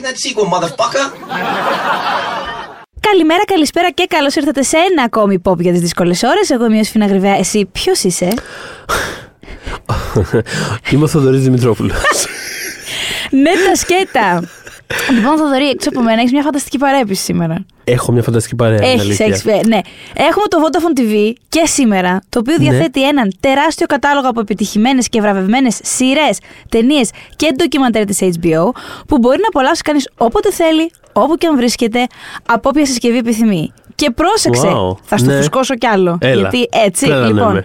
that sequel, motherfucker. Καλημέρα, καλησπέρα και καλώς ήρθατε σε ένα ακόμη pop για τις δύσκολες ώρες. Εγώ είμαι ο Σφίνα Γρυβαία. Εσύ ποιος είσαι, Είμαι ο Θοδωρής Δημητρόπουλος. Ναι, τα σκέτα. Λοιπόν, Θοδωρή, έξω από μένα έχεις μια φανταστική παρέπιση σήμερα. Έχω μια φανταστική παρέα. είναι Έχεις, αλήθεια. έχεις. Ναι. Έχουμε το Vodafone TV και σήμερα, το οποίο Ναι. διαθέτει έναν τεράστιο κατάλογο από επιτυχημένες και βραβευμένες σειρές, ταινίες και ντοκιμαντέρ της HBO, που μπορεί να απολαύσει κανείς όποτε θέλει, όπου και αν βρίσκεται, από όποια συσκευή επιθυμεί. Και πρόσεξε, Wow. θα στο Ναι. φουσκώσω κι άλλο. Έλα. Γιατί έτσι, Τρέλανε λοιπόν. με.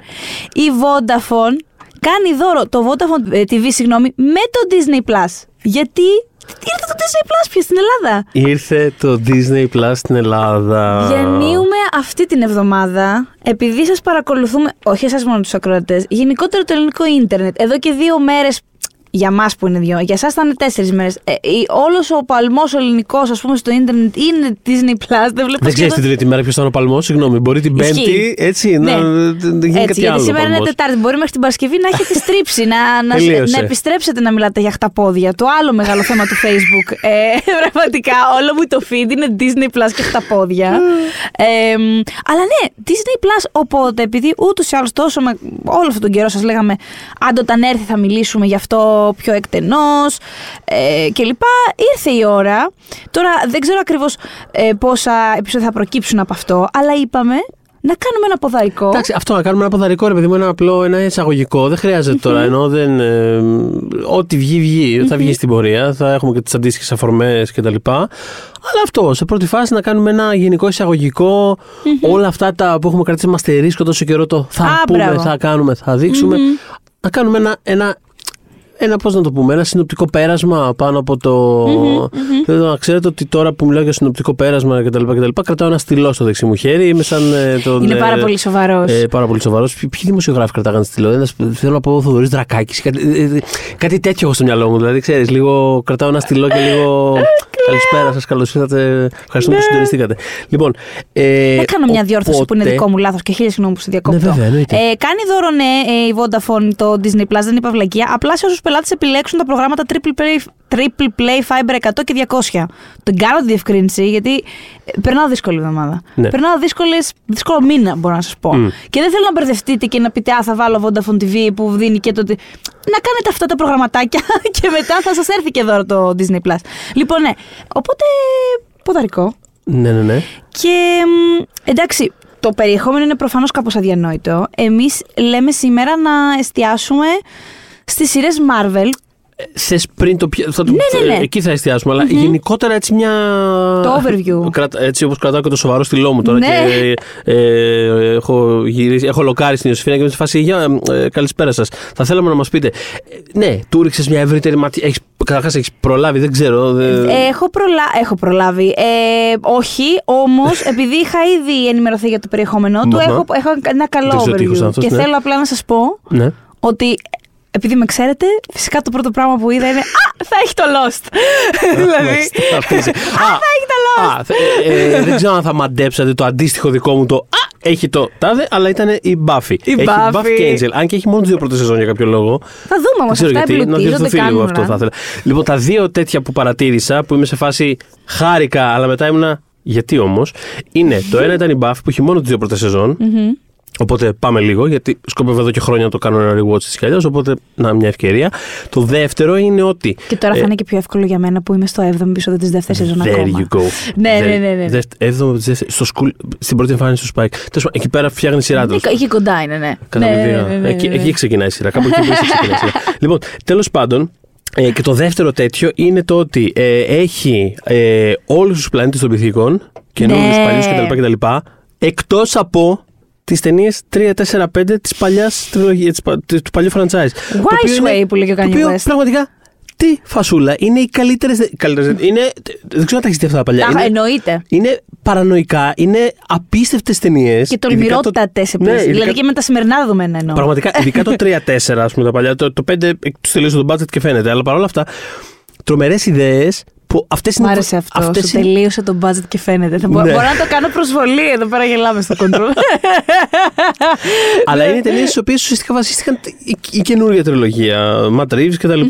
Η Vodafone κάνει δώρο το Vodafone ε, TV, συγγνώμη, με το Disney Plus. Γιατί ήρθε το Disney Plus πια στην Ελλάδα; Ήρθε το Disney Plus στην Ελλάδα. Γεννιούμε αυτή την εβδομάδα, επειδή σας παρακολουθούμε, όχι εσάς μόνο τους ακροατές, γενικότερα το ελληνικό ίντερνετ, εδώ και δύο μέρες, για μας που είναι δύο, για εσάς θα είναι τέσσερις μέρες, ε, η- όλος ο παλμός ο ελληνικός, ας πούμε, στο ίντερνετ είναι Disney Plus, δεν βλέπω Δεν ξέρεις την τρίτη μέρα ποιος θα είναι ο παλμός, συγγνώμη. Μπορεί την Ισχύει. Πέμπτη έτσι Ναι. να να γίνει Έτσι, κάτι γιατί άλλο. σήμερα είναι παλμός. Τετάρτη. Μπορεί μέχρι την Παρασκευή να έχετε στρίψει, να, να, Τελείωσε. να επιστρέψετε να μιλάτε για χταπόδια. Το άλλο μεγάλο θέμα του Facebook. Ε, πραγματικά, όλο μου το feed είναι Disney Plus και χταπόδια. ε, μ, αλλά ναι, Disney Plus. Οπότε, επειδή ούτως ή άλλως τόσο με όλο αυτόν τον καιρό σας λέγαμε, αν όταν έρθει θα μιλήσουμε γι' αυτό πιο εκτενώ ε, κλπ. Ήρθε η ώρα. Τώρα δεν ξέρω ακριβώς ε, πόσα επεισόδια θα προκύψουν από αυτό, αλλά είπαμε να κάνουμε ένα ποδαρικό. Εντάξει, αυτό να κάνουμε ένα ποδαρικό ρε παιδί μου, ένα απλό, ένα εισαγωγικό. Δεν χρειάζεται τώρα, ενώ δεν. ε, ό,τι βγει, βγει. Θα βγει στην πορεία, θα έχουμε και τις αντίστοιχες αφορμές κτλ. Αλλά αυτό, σε πρώτη φάση να κάνουμε ένα γενικό εισαγωγικό, όλα αυτά τα που έχουμε κρατήσει μας τερίσκο τόσο καιρό το θα Α, πούμε, μπράβο. θα κάνουμε, θα δείξουμε. Να κάνουμε ένα, ένα ένα, πώς να το πούμε, ένα συνοπτικό πέρασμα πάνω από το. Δηλαδή, να ξέρετε ότι τώρα που μιλάω για συνοπτικό πέρασμα κτλ. κτλ κρατάω ένα στυλό στο δεξί μου χέρι. Είμαι σαν ε, τον. Είναι πάρα ε, πολύ σοβαρός. ε, πάρα πολύ σοβαρός. Ποιοι, ποιοι δημοσιογράφοι κρατάγανε στυλό. Ένας, θέλω να πω ο Θοδωρής Δρακάκης. Κάτι, ε, ε, κάτι τέτοιο έχω στο μυαλό μου. Δηλαδή, ξέρεις, λίγο κρατάω ένα στυλό και λίγο. Καλησπέρα σας, καλώς ήρθατε. Ευχαριστούμε που συντονιστήκατε. Λοιπόν. Ε, Θα κάνω μια διόρθωση που είναι οπότε- δικό μου λάθος και χίλια συγγνώμη που σε διακόπτω. Ναι, βέβαια, εννοείται. Ε, κάνει δώρο, ναι, ε, η Vodafone το Disney Plus, δεν είπα βλακεία. Απλά σε όσους πελάτες επιλέξουν τα προγράμματα Triple Play, Triple Play Fiber 100 και 200. Την κάνω τη διευκρίνηση, γιατί ε, περνάω δύσκολη εβδομάδα. Ναι. Περνάω δύσκολες, δύσκολο μήνα, μπορώ να σας πω. Μμ. Και δεν θέλω να μπερδευτείτε και να πείτε, Α, θα βάλω Vodafone TV που δίνει και το. τι-». Να κάνετε αυτά τα προγραμματάκια και μετά θα σας έρθει και δώρο το Disney Plus. Λοιπόν, ναι. Οπότε, ποδαρικό. Ναι, ναι, ναι. Και μ, εντάξει, το περιεχόμενο είναι προφανώς κάπως αδιανόητο. Εμείς λέμε σήμερα να εστιάσουμε στις σειρές Marvel. Θες πριν το πιάσουμε. Ναι, ναι, ναι. Εκεί θα εστιάσουμε. Αλλά γενικότερα έτσι μια. Το overview. Κρατα- έτσι όπως κρατάω και το σοβαρό στυλό μου τώρα. Ναι. Και, ε, έχω, γυρίσει, έχω λοκάρει στην Ιωσήφινα και είμαι σε φάση. «Γεια, ε, καλησπέρα σας. Θα θέλαμε να μας πείτε. Ε, ναι, του ρίξες μια ευρύτερη ματιά. Έχεις, καταρχάς έχεις προλάβει, δεν ξέρω. δεν- Έχω, προλα... Έχω προλάβει. Ε, όχι, όμως επειδή είχα ήδη ενημερωθεί για το περιεχόμενό του, Μμμ. έχω, έχω ένα καλό Δεν ξέρω τι ήχος overview. είναι αυτός, και ναι. θέλω απλά να σας πω ναι. ότι επειδή με ξέρετε, φυσικά το πρώτο πράγμα που είδα είναι Α, θα έχει το Lost. δηλαδή. Μάλιστα, αυτή είσαι. Α, θα έχει το Lost. Α, θε- ε, ε, δεν ξέρω αν θα μαντέψατε το αντίστοιχο δικό μου το Α, έχει το τάδε, αλλά ήταν η Buffy. Η έχει Buffy. Buffy και Angel. Αν και έχει μόνο δύο πρώτες σεζόν για κάποιο λόγο. Θα δούμε όμως Δεν ξέρω αυτά γιατί, να εμπλουτίζονται διορθωθεί λίγο κάνουν. αυτό θα ήθελα. Λοιπόν, τα δύο τέτοια που παρατήρησα, που είμαι σε φάση χάρηκα, αλλά μετά ήμουνα. Γιατί όμως, είναι το ένα ήταν η Buffy που έχει μόνο τι δύο πρώτες σεζόν. Οπότε πάμε λίγο, γιατί σκόπευα εδώ και χρόνια να το κάνω ένα rewatch της κι αλλιώς, Οπότε, να, μια ευκαιρία. Το δεύτερο είναι ότι. Και τώρα θα ε, είναι και πιο εύκολο για μένα που είμαι στο 7ο επεισόδιο της δεύτερης σεζόν There ακόμα. you go. Ναι, There- ναι, ναι, ναι. Δεύτερη- έβδομη από τις δεύτερες- στο school, στην πρώτη εμφάνιση του Spike. Τέλος πάντων, εκεί πέρα φτιάχνει σειρά τέλος Εκεί, εκεί κοντά είναι, ναι. Καταπληκτικά. Ναι, ναι, ναι, ναι, Εκεί, ναι. εκεί ξεκινάει η σειρά. Κάπου εκεί πίσω ξεκινάει η σειρά. λοιπόν, τέλος πάντων, ε, και το δεύτερο τέτοιο είναι το ότι ε, έχει ε, όλους τους πλανήτες των πυθίκων, καινούριους, Ναι. παλιούς κτλ. κτλ Εκτός από τις ταινίες 3, 4, 5 της παλιάς τριλογία, της πα- του παλιού franchise. Το οποίο Wise είναι- way που λέει και ο το Kanye οποίο West. πραγματικά τι φασούλα. Είναι οι καλύτερες. Είναι, δεν ξέρω αν τα έχεις δει αυτά τα παλιά. Τα- είναι, εννοείται. είναι παρανοϊκά, είναι απίστευτες ταινίες. Και τολμηρότατες επίσης. Ναι, ειδικά- δηλαδή και με τα σημερινά δεδομένα εννοώ. Πραγματικά, ειδικά το 3-4, ας πούμε, τα παλιά. Το, το 5 τους τελείωσε το budget και φαίνεται. Αλλά παρόλα αυτά, τρομερές ιδέες που αυτές Μ' είναι. άρεσε αυτό. αυτές Σου είναι- τελείωσε το budget και φαίνεται. Θα μπο- Ναι. Μπορώ να το κάνω προσβολή. Εδώ πέρα γελάμε στο control. Αλλά είναι ταινίες στις οποίες ουσιαστικά βασίστηκαν η, η καινούργια τριλογία. Matt Reeves κτλ.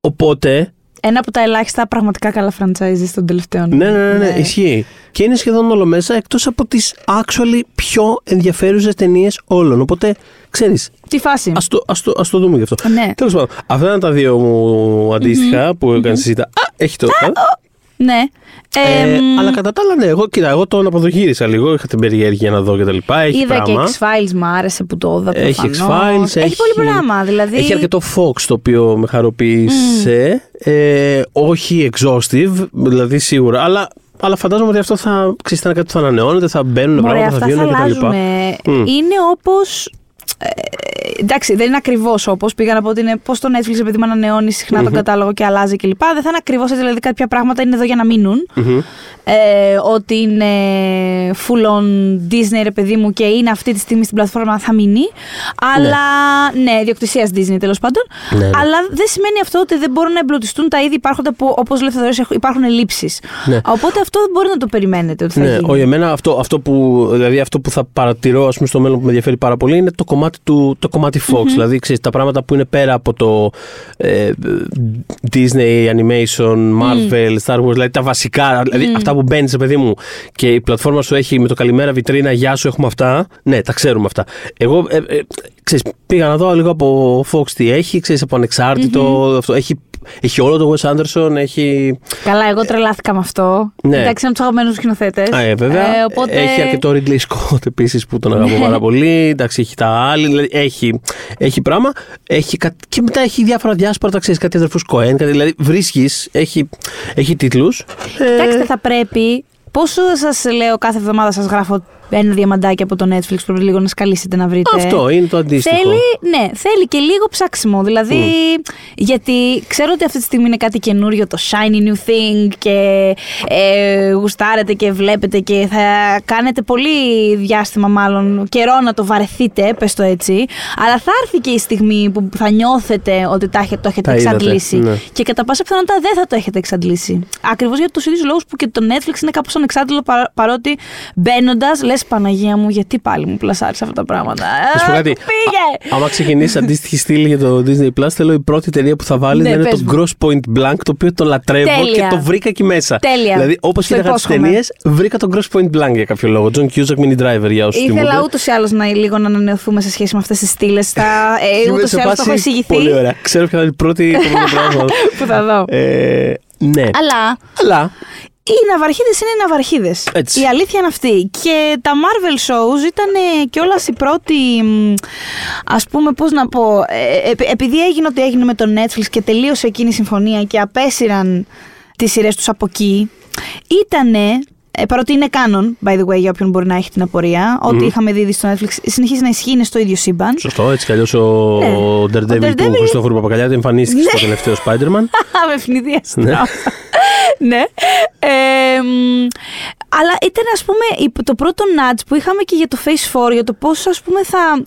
Οπότε ένα από τα ελάχιστα πραγματικά καλά franchises των τελευταίων. Ναι, ναι, ναι, ναι, ισχύει. Και είναι σχεδόν όλο μέσα εκτός από τις actually πιο ενδιαφέρουσες ταινίες όλων. Οπότε, ξέρεις. Τι φάση. Α το, ας το, ας το δούμε γι' αυτό. Ναι. Τέλος πάντων, αυτά ήταν τα δύο μου αντιστοιχα που έκανες συζητά. Α, έχει το. Ναι. Ε, Ε, μ, αλλά κατά τα άλλα, ναι, εγώ, κοίτα, εγώ τον αποδοχήρισα λίγο. Είχα την περιέργεια να δω και τα λοιπά. Έχει Είδα πράγμα. και X-Files, μου άρεσε που το είδα Έχει προφανώς. X-Files, Έχει πολύ πράγμα. Δηλαδή, Έχει αρκετό Fox το οποίο με χαροποίησε. Ε, όχι exhaustive, δηλαδή σίγουρα. Αλλά, αλλά φαντάζομαι ότι αυτό θα ξέρεις, θα είναι κάτι που θα ανανεώνεται, θα μπαίνουν Μωρέ, πράγματα, θα αυτά θα βγαίνουν κτλ. αλλάζουν. Μμ. Είναι όπως. Ε, εντάξει, δεν είναι ακριβώς όπως πήγα να πω ότι είναι πώς το Netflix επειδή με ανανεώνει συχνά τον κατάλογο και αλλάζει κλπ. Δεν θα είναι ακριβώς έτσι. Δηλαδή, κάποια πράγματα είναι εδώ για να μείνουν. Μμμ. Ε, ότι είναι full on Disney, ρε παιδί μου, και είναι αυτή τη στιγμή στην πλατφόρμα θα μείνει. Αλλά ναι, ιδιοκτησίας Disney τέλος πάντων. Ναι, ναι. Αλλά δεν σημαίνει αυτό ότι δεν μπορούν να εμπλουτιστούν τα ήδη υπάρχοντα που, όπως λέει ο Θεοδωρής, έχουν- υπάρχουν ελλείψεις. Ναι. Οπότε αυτό δεν μπορεί να το περιμένετε ότι θα Ναι, γίνει. όχι, εμένα αυτό, αυτό, που, δηλαδή αυτό που θα παρατηρώ ας πούμε, στο μέλλον που με ενδιαφέρει πάρα πολύ είναι το κομμάτι, του, το κομμάτι Fox. Δηλαδή, ξέρεις, τα πράγματα που είναι πέρα από το ε, Disney, Animation, Marvel, Star Wars, δηλαδή τα βασικά, δηλαδή αυτά που μπαίνει, παιδί μου, και η πλατφόρμα σου έχει με το καλημέρα βιτρίνα, γεια σου, έχουμε αυτά. Ναι, τα ξέρουμε αυτά. Εγώ ε, ε, ξέρεις, πήγα να δω λίγο από Fox τι έχει, ξέρεις, από ανεξάρτητο, αυτό, έχει, έχει όλο το Wes Anderson, έχει. Καλά, εγώ τρελάθηκα με αυτό. Ναι. Εντάξει, είναι από τους αγαπημένους σκηνοθέτες. Α, ε, βέβαια. οπότε... Έχει αρκετό Ridley Scott επίσης που τον αγαπώ πάρα πολύ. Εντάξει, έχει τα άλλη. Δηλαδή έχει, έχει πράγμα. Έχει, κα- και μετά έχει διάφορα διάσπαρτα, ξέρεις κάτι αδερφούς Κοέν. Κάτι, δηλαδή βρίσκεις, έχει, έχει τίτλους. Κοιτάξτε, θα πρέπει. Πόσο σας λέω κάθε εβδομάδα σας γράφω ένα διαμαντάκι από το Netflix πρέπει λίγο να σκαλίσετε να βρείτε. Αυτό είναι το αντίστοιχο. Θέλει, ναι, θέλει και λίγο ψάξιμο. Δηλαδή, γιατί ξέρω ότι αυτή τη στιγμή είναι κάτι καινούριο, το shiny new thing και ε, γουστάρετε και βλέπετε και θα κάνετε πολύ διάστημα μάλλον καιρό να το βαρεθείτε, πες το έτσι. Αλλά θα έρθει και η στιγμή που θα νιώθετε ότι τα, έχετε- το έχετε Τα είδατε, εξαντλήσει. ναι. Και κατά πάσα πιθανότητα δεν θα το έχετε εξαντλήσει. Ακριβώς για τους ίδιους λόγους που και το Netflix είναι κάπως ανεξάρτητο παρό- παρότι μπαίνοντας, λες Παναγία μου, γιατί πάλι μου πλασάρεις αυτά τα πράγματα; Να σου πω Α, κάτι. πού Πήγε! Α- Άμα ξεκινήσει αντίστοιχη στήλη για το Disney Plus, θέλω η πρώτη ταινία που θα βάλεις Ναι, να είναι πες το μου. Gross Point Blank, το οποίο το λατρεύω Τέλεια. και το βρήκα εκεί μέσα. Τέλεια. Δηλαδή, όπως Στο κοίταγα τις υπόσχομαι. ταινίες, βρήκα το Gross Point Blank για κάποιο λόγο. John Cusack Mini Driver για όσους Ήθελα ούτως ή άλλως να λίγο να ανανεωθούμε σε σχέση με αυτές τις στήλες. Ε, Είμαι ούτως σε ή άλλως το φάση έχω εισηγηθεί. Πολύ ωραία. Ξέρω ποια θα είναι η πρώτη επόμενη πράγμα. που θα δω. Ε, ναι. Αλλά Αλλά οι ναυαρχίδες είναι ναυαρχίδες. Έτσι. Η αλήθεια είναι αυτή. Και τα Marvel shows ήταν κιόλας η πρώτη. Α πούμε, πώς να πω. ε, επει- επειδή έγινε ό,τι έγινε με το Netflix και τελείωσε εκείνη η συμφωνία και απέσυραν τις σειρές τους από εκεί, ήτανε. Ε, παρότι είναι canon, by the way, για όποιον μπορεί να έχει την απορία, ό,τι είχαμε δει ήδη στο Netflix συνεχίζει να ισχύει, είναι στο ίδιο σύμπαν. Σωστό, έτσι κι αλλιώς ο Ναι. Daredevil Ο του Daredevil- Χριστόφορου Παπακαλιάτη εμφανίστηκε Ναι. στο τελευταίο Spider-Man. με ευνηδία Ναι. ναι. Ε, μ, αλλά ήταν ας πούμε η- το πρώτο nudge που είχαμε και για το Face 4, για το πώς ας πούμε θα,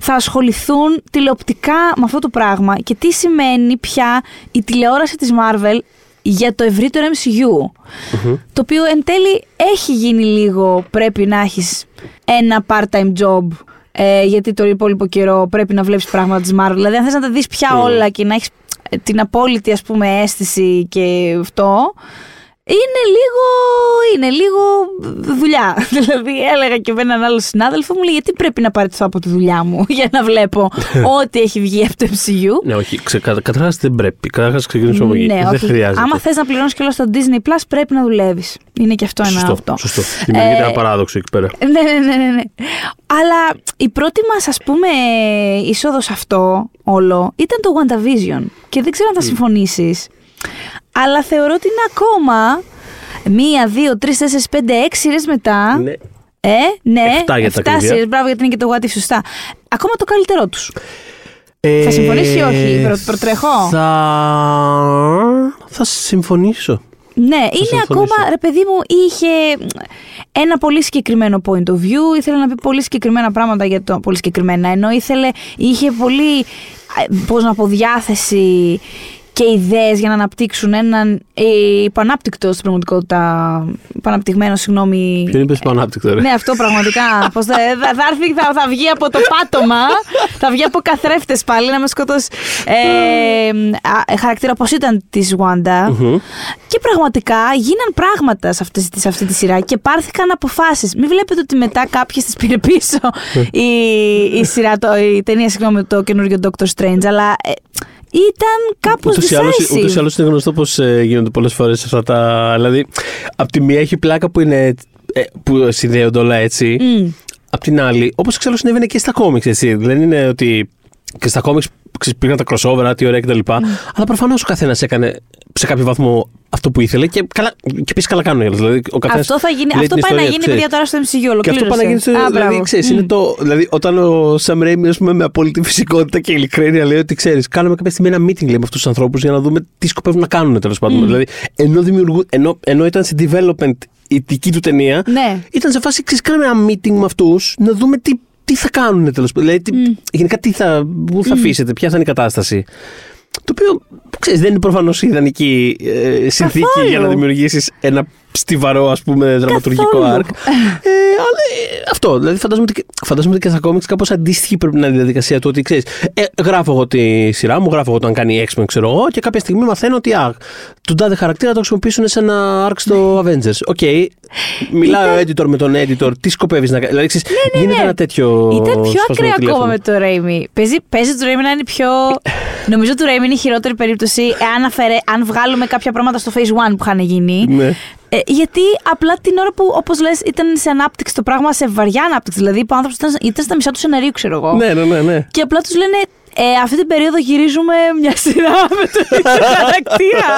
θα ασχοληθούν τηλεοπτικά με αυτό το πράγμα και τι σημαίνει πια η τηλεόραση της Marvel για το ευρύτερο MCU. Το οποίο εν τέλει έχει γίνει λίγο πρέπει να έχεις ένα part-time job ε, γιατί το υπόλοιπο καιρό πρέπει να βλέπεις πράγματα της Marvel. Δηλαδή αν θες να τα δεις πια όλα και να έχεις ε, την απόλυτη ας πούμε αίσθηση και αυτό είναι λίγο, είναι λίγο δουλειά. δηλαδή έλεγα και με έναν άλλο συνάδελφο μου λέει γιατί πρέπει να παραιτηθώ από τη δουλειά μου για να βλέπω ό,τι έχει βγει από το MCU. ναι, όχι. Ξε, κα, Καταρχάς δεν πρέπει. Καταρχάς ξεκινήσουμε από εκεί. Ναι, δεν όχι. χρειάζεται. Άμα θες να πληρώνεις και όλο στο Disney Plus, πρέπει να δουλεύεις. Είναι και αυτό ένα Σωστό, αυτό. σωστό. Δημιουργείται Ε, ένα παράδοξο εκεί πέρα. Ναι, ναι, ναι, ναι, ναι. Αλλά η πρώτη μας, ας πούμε, είσοδος σε αυτό όλο ήταν το WandaVision. Και δεν ξέρω αν θα συμφωνήσεις. Αλλά θεωρώ ότι είναι ακόμα μία, δύο, τρεις, τέσσερις, πέντε, έξι σειρές μετά. Ναι. Ε, ναι, Εφτά για τα εφτά κλειδιά. σειρές, μπράβο γιατί είναι και το What If, σωστά. Ακόμα το καλύτερό τους. Ε, Θα συμφωνήσει ή όχι, προ- προτρέχω; Θα... θα συμφωνήσω. Ναι, είναι συμφωνήσω. ακόμα, ρε παιδί μου, είχε ένα πολύ συγκεκριμένο point of view, ήθελε να πει πολύ συγκεκριμένα πράγματα για το πολύ συγκεκριμένα, ενώ ήθελε, είχε πολύ, ε, πώς να πω, διάθεση και ιδέες για να αναπτύξουν έναν ε, υποανάπτυκτο στην πραγματικότητα. Υποαναπτυγμένο, συγγνώμη. Ποιο είναι υποανάπτυκτο, ρε; Ναι, αυτό πραγματικά. Πώς θα, θα, θα, έρθει, θα, θα βγει από το πάτωμα, θα βγει από καθρέφτες πάλι να με σκοτώσει. Ε, α, χαρακτήρα όπως ήταν της Wanda. Μμμ. Και πραγματικά γίναν πράγματα σε αυτή, σε αυτή τη σειρά και πάρθηκαν αποφάσεις. Μην βλέπετε ότι μετά κάποιε τι πήρε πίσω η, η σειρά, το, η ταινία, συγγνώμη, το καινούριο Doctor Strange, αλλά ε, ήταν κάπως Ούτως ή άλλως- decisive. Ούτως ή άλλως είναι γνωστό πως ε, γίνονται πολλές φορές αυτά τα... Δηλαδή, απ' τη μία έχει πλάκα που είναι... ε, που συνδέονται όλα έτσι. Μμ. Απ' την άλλη, όπως ξέρω συνέβαινε και στα κόμιξ, έτσι. Δεν είναι ότι και στα κόμιξ ξέρεις, πήγαν τα crossover, τι ωραία κτλ. Αλλά προφανώς ο καθένας έκανε σε κάποιο βαθμό αυτό που ήθελε και, καλά, και επίση καλά κάνουν οι άλλοι. Δηλαδή, ο καθένας Αυτό, θα γίνει, λέει αυτό την πάει να ιστορία, γίνει, ξέρεις. παιδιά, τώρα στο MCU. Και Ολοκλήρωσε. αυτό πάει να γίνει στο. Α, δηλαδή, μπράβο. ξέρεις, Μμ. είναι το, δηλαδή, όταν ο Σαμ Ρέιμι, ας πούμε, με απόλυτη φυσικότητα και ειλικρίνεια λέει ότι ξέρεις, κάναμε κάποια στιγμή ένα meeting λέει, με αυτούς τους ανθρώπους για να δούμε τι σκοπεύουν να κάνουν τέλος πάντων. Δηλαδή, ενώ, δημιουργού, ενώ, ενώ ήταν σε development η δική του ταινία, Ναι. ήταν σε φάση, ξέρεις, κάναμε ένα meeting με αυτούς να δούμε τι, τι θα κάνουν τέλος πάντων. Δηλαδή, τι, γενικά τι θα, πού θα αφήσετε, ποια θα είναι η κατάσταση. Το οποίο ξέρεις, δεν είναι προφανώς η ιδανική ε, συνθήκη Καθόλου. για να δημιουργήσεις ένα στιβαρό ας πούμε δραματουργικό Καθόλου. arc. Ε, αλλά ε, αυτό. Δηλαδή φαντάζομαι ότι, και- φαντάζομαι ότι και στα κόμιξ κάπως αντίστοιχη πρέπει να είναι η διαδικασία του ότι ξέρεις. Ε, γράφω εγώ τη σειρά μου, γράφω εγώ το αν κάνει X-Men, ξέρω εγώ, και κάποια στιγμή μαθαίνω ότι α, τον τάδε χαρακτήρα το χρησιμοποιήσουν σε ένα arc στο Avengers. Οκ. Μιλάει ο editor με τον editor, τι σκοπεύεις να κάνει. Δηλαδή, ξέρεις, γίνεται ναι. ένα τέτοιο. Ήταν πιο σπασμένο ακραίο τηλέφωνο. ακόμα με το Ρέιμι. Παίζει, παίζει το Ρέιμι να είναι πιο. Νομίζω του Ρέιμι είναι η χειρότερη περίπτωση εάν, αφαιρε, αν βγάλουμε κάποια πράγματα στο Phase 1 που είχαν γίνει. Ναι. Ε, γιατί απλά την ώρα που, όπως λες, ήταν σε ανάπτυξη το πράγμα, σε βαριά ανάπτυξη. Δηλαδή, που ο άνθρωπος ήταν, ήταν στα μισά του σεναρίου, ξέρω εγώ. Ναι, ναι, ναι, ναι. Και απλά τους λένε, ε, αυτή την περίοδο γυρίζουμε μια σειρά με τον ίδιο χαρακτήρα.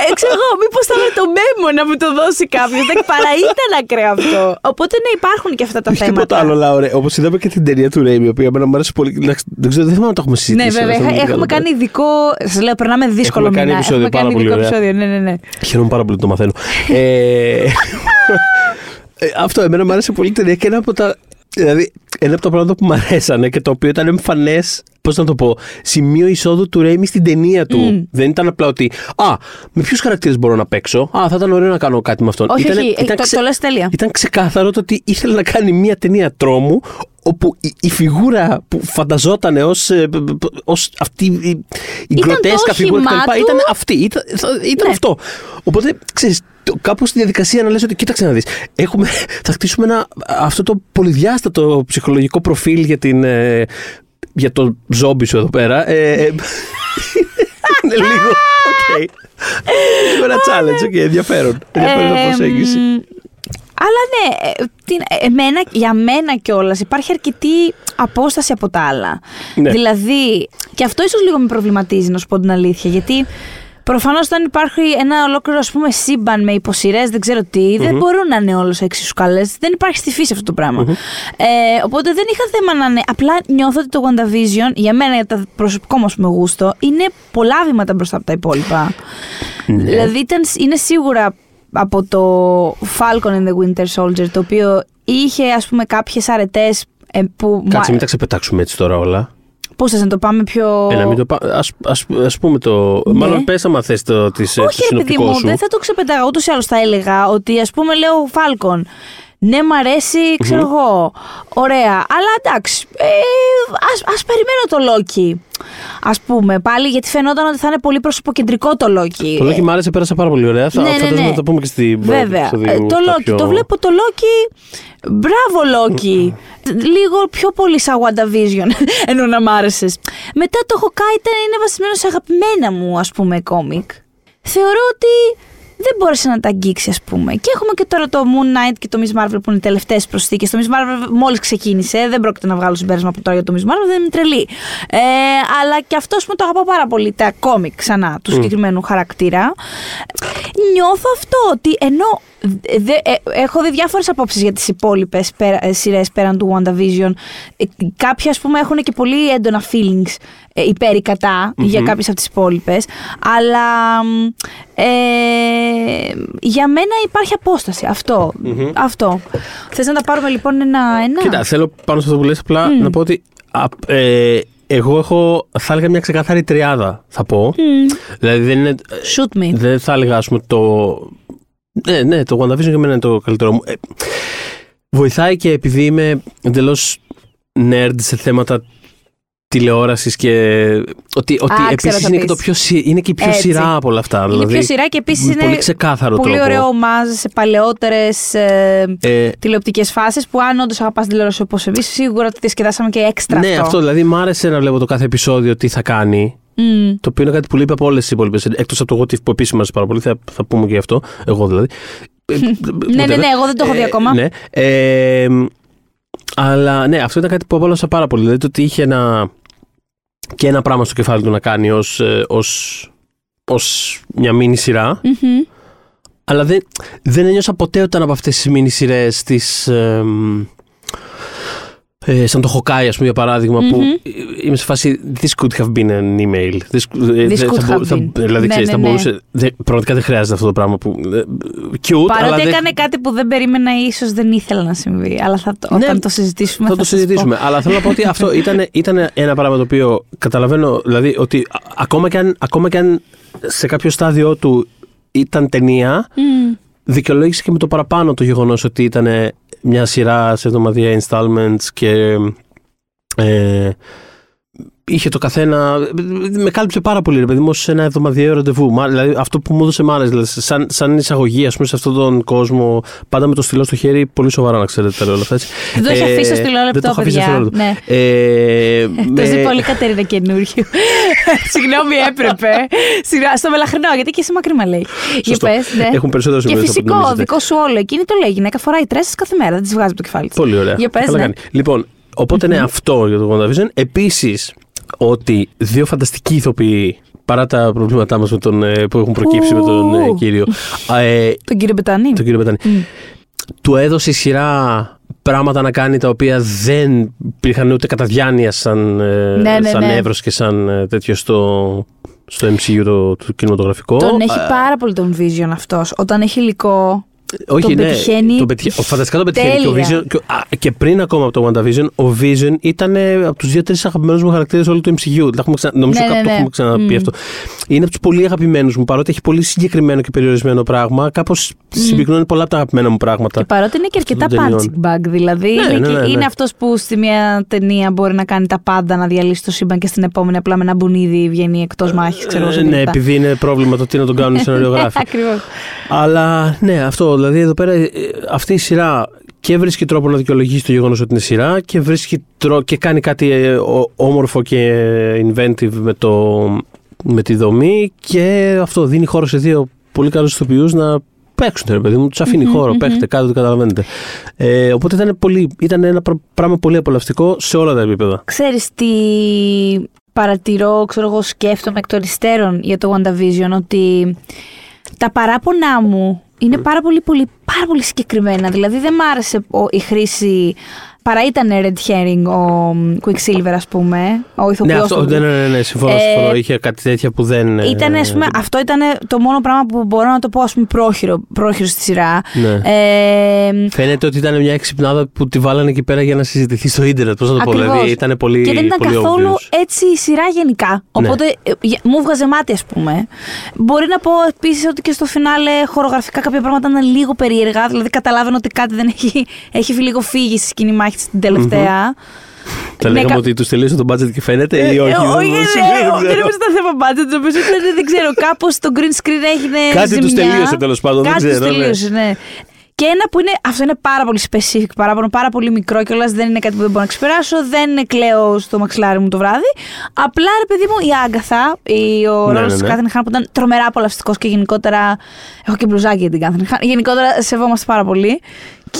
ε, ξέρω εγώ, μήπως θα βρει το μέμο να μου το δώσει κάποιος. Δεν παρά ήταν ακραίο αυτό. Οπότε ναι, υπάρχουν και αυτά τα Έχει θέματα. τίποτα άλλο, Λάουρε. Όπως είδαμε και την ταινία του Ρέιμι, η οποία εμένα μου άρεσε πολύ. Εντάξει, Δεν ξέρω, δεν θυμάμαι να το έχουμε συζητήσει. Ναι, βέβαια. αλλά θέλω να Έχουμε, την έχουμε κάνω κάνει ειδικό. Σας λέω, περνάμε δύσκολο Έχουμε κάνει μήνα. επεισόδιο, Έχουμε πάρα κάνει πολύ ειδικό ωραία. επεισόδιο. Ναι, ναι, ναι. Χαίρομαι πάρα πολύ που το μαθαίνω. ε, ε, αυτό, εμένα μου άρεσε πολύ η ταινία και ένα από τα. Δηλαδή, ένα από τα πράγματα που μου αρέσανε και το οποίο ήταν εμφανές, πώς να το πω, σημείο εισόδου του Ρέιμι στην ταινία του. Δεν ήταν απλά ότι, Α, με ποιους χαρακτήρες μπορώ να παίξω; Α, θα ήταν ωραίο να κάνω κάτι με αυτόν. Όχι, Ήτανε- όχι, ε, το- το λες τέλεια. Ήταν ξεκάθαρο το ότι ήθελε να κάνει μια ταινία τρόμου όπου η, η φιγούρα που φανταζόταν ως, ε, π- π- ως αυτή η, η Ήταν το γκροτέσκα φιγούρα όχημά κτλ. του. Ήταν αυτή, ήταν, θα- ήταν Ναι. αυτό. Οπότε, ξέρεις, το- κάπου στη διαδικασία να λες ότι κοίταξε να δεις, έχουμε, θα χτίσουμε ένα, αυτό το πολυδιάστατο ψυχολογικό προφίλ για την... ε, για το ζόμπι σου εδώ πέρα. Ε, ε, είναι λίγο. οκ. Λίγο ένα challenge, okay, ενδιαφέρον. Ενδιαφέρον Ε, προσέγγιση. μ, Αλλά ναι, ε, τι- εμένα, για μένα κιόλας υπάρχει αρκετή απόσταση από τα άλλα. Ναι. Δηλαδή, και αυτό ίσως λίγο με προβληματίζει, να σου πω την αλήθεια. Γιατί προφανώς όταν υπάρχει ένα ολόκληρο ας πούμε, σύμπαν με υποσυρές, δεν ξέρω τι, δεν μπορούν να είναι όλες εξίσου καλές. Δεν υπάρχει στη φύση αυτό το πραγμα Ε, οπότε δεν είχα θέμα να είναι. Απλά νιώθω ότι το WandaVision, για μένα, για το προσωπικό μου ας πούμε, γούστο, είναι πολλά βήματα μπροστά από τα υπόλοιπα. Ναι. Δηλαδή ήταν, είναι σίγουρα από το Falcon and the Winter Soldier, το οποίο είχε ας πούμε κάποιες αρετές ε, που... Κάτσε, μην τα ξεπετάξουμε έτσι τώρα όλα. Πώς θες να το πάμε πιο... Ε, να μην το πά... ας, ας, ας πούμε το... Ναι. Μάλλον πες άμα θες το, της, Όχι, ρε παιδί μου, δεν θα το ξεπετάγα. Ούτως ή άλλως θα έλεγα ότι ας πούμε λέω Falcon. Ναι, μ' αρέσει, ξέρω εγώ. Ωραία. Αλλά εντάξει. Ε, ας, ας περιμένω το Loki. Ας πούμε. Πάλι γιατί φαινόταν ότι θα είναι πολύ προσωποκεντρικό το Loki. Το Loki μ' άρεσε, πέρασα πάρα πολύ ωραία. Θα, Ναι, ναι, φαντάζομαι ναι. να το πούμε και στην Βέβαια. επεισόδιο Ε, το στα Loki. πιο- Το βλέπω το Loki. Μπράβο, Loki. Λίγο πιο πολύ σαν WandaVision. Ενώ να μ' άρεσες. Μετά το Hawkeye ήταν, είναι βασισμένο σε αγαπημένα μου, ας πούμε, κόμικ. Θεωρώ ότι δεν μπόρεσε να τα αγγίξει, ας πούμε. Και έχουμε και τώρα το Moon Knight και το Miss Marvel που είναι οι τελευταίες προσθήκες. Το Miss Marvel μόλις ξεκίνησε. Δεν πρόκειται να βγάλω συμπέρασμα από τώρα για το Miss Marvel, δεν είμαι τρελή. Ε, αλλά και αυτό που το αγαπάω πάρα πολύ, τα κόμικ ξανά του συγκεκριμένου χαρακτήρα. Νιώθω αυτό ότι ενώ δε, ε, έχω δει διάφορες απόψεις για τις υπόλοιπες σειρές πέραν του WandaVision. Ε, κάποια, ας πούμε, έχουν και πολύ έντονα feelings ε, υπέρ ή κατά για κάποιες από τις υπόλοιπες. Αλλά μ, ε, για μένα υπάρχει απόσταση. Αυτό. αυτό. Θες να τα πάρουμε λοιπόν ένα-ένα; Κοίτα, θέλω πάνω σε αυτό που λες απλά να πω ότι α, ε, εγώ έχω, θα έλεγα μια ξεκάθαρη τριάδα, θα πω. Δηλαδή δεν είναι. Shoot me. Δεν θα έλεγα, ας πούμε, το. Ναι, ναι, το WandaVision για μένα είναι το καλύτερο μου. Ε, βοηθάει και επειδή είμαι εντελώς nerd σε θέματα τηλεόρασης και. Ότι, ότι ξέρω επίσης θα είναι, και πεις. το πιο, συ- είναι και η πιο Έτσι. σειρά από όλα αυτά. Είναι δηλαδή, πιο σειρά και επίσης με είναι πολύ ξεκάθαρο πολύ τρόπο. ωραίο ομάζ σε παλαιότερες ε, Ε, τηλεοπτικές φάσεις που αν όντως αγαπάς τηλεόραση όπως εμείς, σίγουρα τη διασκεδάσαμε και έξτρα ναι, αυτό. δηλαδή μ' άρεσε να βλέπω το κάθε επεισόδιο τι θα κάνει. Μμ. Το οποίο είναι κάτι που λείπει από όλες τις υπόλοιπες. Εκτός από το What If που επίσης μου άρεσε πάρα πολύ, θα, θα πούμε και γι' αυτό. Εγώ δηλαδή. Ναι, ναι, ναι, εγώ δεν το έχω δει Ε, ακόμα. Ναι. Ε, αλλά ναι, αυτό ήταν κάτι που απόλαυσα πάρα πολύ. Δηλαδή το ότι είχε ένα, και ένα πράγμα στο κεφάλι του να κάνει ως, ε, ως, ως μια μίνι σειρά. Μμμ. Αλλά δεν, δεν ένιωσα ποτέ όταν από αυτές τις μίνι σειρές τις... ε, ε, σαν το Χοκάι, ας πούμε, για παράδειγμα, που Μμμ. είμαι σε φάση This could have been an email. This, ε, This δεν- could θα μπο- have θα- been. Δηλαδή, Ναι, ξέρεις, ναι, θα ναι. μπορούσε. δεν- πραγματικά δεν χρειάζεται αυτό το πράγμα που. ε, Cute, αλλά Παρότι δεν- έκανε κάτι που δεν περίμενα, ίσως δεν ήθελα να συμβεί. Αλλά θα το, Ναι, όταν το συζητήσουμε. θα το σας πω. συζητήσουμε. Αλλά θέλω να πω ότι αυτό ήταν, ήταν ένα πράγμα το οποίο καταλαβαίνω. Δηλαδή ότι α- ακόμα και αν, ακόμα και αν σε κάποιο στάδιο του ήταν ταινία, Μμ. Δικαιολόγησε και με το παραπάνω το γεγονός ότι ήταν μια σειρά σε εβδομαδιαία installments και. Ε, είχε το καθένα. Με κάλυψε πάρα πολύ, ρε παιδί μου, σε ένα εβδομαδιαίο ραντεβού. Μα- Δηλαδή, αυτό που μου έδωσε μ' άρεσε. Δηλαδή, σαν, σαν εισαγωγή, ας πούμε, σε αυτόν τον κόσμο, πάντα με το στυλό στο χέρι, πολύ σοβαρά να ξέρετε τα λέω όλα αυτά. έτσι. Δεν το έχει Ε, αφήσει στο δεν το λεπτό, έχω αφήσει στο παιδιά. λεπτό. Ναι. Ε, Το με- ζει πολύ Κατερίνα καινούριο. Συγγνώμη, έπρεπε. Συγγνώμη, στο μελαχρινό, γιατί και εσύ μακρύμα λέει. Για Σωστό. πες, ναι. Έχουν περισσότερε Και φυσικό, δικό σου όλο. Εκείνη το λέει. Η γυναίκα φοράει τρέσει κάθε μέρα. Δεν τι βγάζει από το κεφάλι της. Πολύ ωραία. Για πες, Καλά ναι. κάνει. Λοιπόν, οπότε ναι, αυτό για το WandaVision. Επίσης, ότι δύο φανταστικοί ηθοποιοί παρά τα προβλήματά μας που έχουν προκύψει με τον ε, Ου. κύριο. ε, Τον κύριο Μπετανή. τον κύριο Πετάνη. Μμ. Του έδωσε η σειρά πράγματα να κάνει τα οποία δεν υπήρχαν ούτε κατά διάνοια σαν, ε, Ναι, ναι, σαν ναι. εύρος και σαν ε, τέτοιο στο, στο MCU το, το κινηματογραφικό. Τον έχει Ε, πάρα πολύ τον vision αυτός. Όταν έχει υλικό. Όχι, τον ναι, πετυχαίνει τον πετυχε- ο- φανταστικά τον πετυχαίνει και ο τέλεια. Vision. Και, α, και πριν ακόμα από το WandaVision, ο Vision ήταν ε, από τους δύο-τρεις αγαπημένους μου χαρακτήρες όλου του MCU. Τα έχουμε ξα... Νομίζω Ναι, κάπου ναι, το ναι. έχουμε ξαναπεί Μμ. αυτό. Είναι από τους πολύ αγαπημένους μου, παρότι έχει πολύ συγκεκριμένο και περιορισμένο πράγμα. Κάπως συμπυκνώνει πολλά από τα αγαπημένα μου πράγματα. Και παρότι είναι και αρκετά των ταινιών. punching bag, δηλαδή Ναι, είναι, ναι, και- ναι, ναι. είναι αυτός που στη μία ταινία μπορεί να κάνει τα πάντα, να διαλύσει το σύμπαν και στην επόμενη απλά με ένα μπουνίδι βγαίνει εκτός μάχης, ξέρω εγώ. σε Ε, ναι, τίποτα. επειδή είναι πρόβλημα το τι να τον κάνουν οι σεναριογράφοι. Ακριβώς. Αλλά ναι, αυτό. Δηλαδή εδώ πέρα ε, αυτή η σειρά και βρίσκει τρόπο να δικαιολογήσει το γεγονός ότι είναι σειρά και, βρίσκει τρο... και κάνει κάτι ε, ο- όμορφο και inventive με, το... με τη δομή και αυτό δίνει χώρο σε δύο πολύ καλούς ηθοποιούς να παίξουν, ρε παιδί μου, τους αφήνει Μμμ, χώρο, μμμ. παίχτε, κάτι το καταλαβαίνετε. Ε, οπότε ήταν, πολύ, ήταν ένα πρα- πράγμα πολύ απολαυστικό σε όλα τα επίπεδα. Ξέρεις τι παρατηρώ, ξέρω εγώ, σκέφτομαι εκ των υστέρων για το WandaVision, ότι τα παράπονά μου είναι πάρα πολύ, πολύ, πάρα πολύ συγκεκριμένα. Δηλαδή δεν μ' άρεσε ο- η χρήση, παρά ήταν red herring ο Quicksilver ας πούμε, ο Ναι, ηθοποιός αυτό, του. ναι, ναι, ναι, ναι, συμφωνώ, Ε, συμφωνώ. Είχε κάτι τέτοια που δεν. ε, Ήταν, ας πούμε, αυτό ήταν το μόνο πράγμα που μπορώ να το πω, ας πούμε, πρόχειρο, πρόχειρο στη σειρά. Ναι. Ε, Φαίνεται ότι ήταν μια εξυπνάδα που τη βάλανε εκεί πέρα για να συζητηθεί στο ίντερνετ. Πώς να το πω, Ακριβώς. δηλαδή ήταν πολύ. και δεν ήταν πολύ καθόλου obvious. έτσι η σειρά γενικά. Ναι. Οπότε ε, για- μου βγάζε μάτι, ας πούμε. Μπορεί να πω επίσης ότι και στο φινάλε χορογραφικά κάποια πράγματα ήταν λίγο περίεργα. Δηλαδή καταλάβαινε ότι κάτι δεν έχει, έχει λίγο φύγει στη σκηνή μάχη στην τελευταία. Θα ναι, λέγαμε κα- ότι τους τελείωσε το budget και φαίνεται ή Ε, όχι. ε, δεν- όχι, δεν- ναι, δεν όχι, δεν ξέρω. νομίζω ήταν θέμα budget. Νομίζω ήταν, δεν ξέρω, κάπως το green screen έγινε. Κάτι τους ζημιά. τελείωσε, τέλος πάντων, δεν Κάτι τους ξέρω, ναι. τελείωσε, ναι. Και ένα που είναι, αυτό είναι πάρα πολύ specific παράπονο, πάρα πολύ μικρό κιόλας, δεν είναι κάτι που δεν μπορώ να ξεπεράσω, δεν κλαίω στο μαξιλάρι μου το βράδυ. Απλά ρε παιδί μου, η Άγκαθα, η, ο Ναι, ρόλο ναι, τη ναι. Κάθριν Χάν που ήταν τρομερά απολαυστικός και γενικότερα. Έχω και μπλουζάκι για την Κάθριν Χάν. Γενικότερα σεβόμαστε πάρα πολύ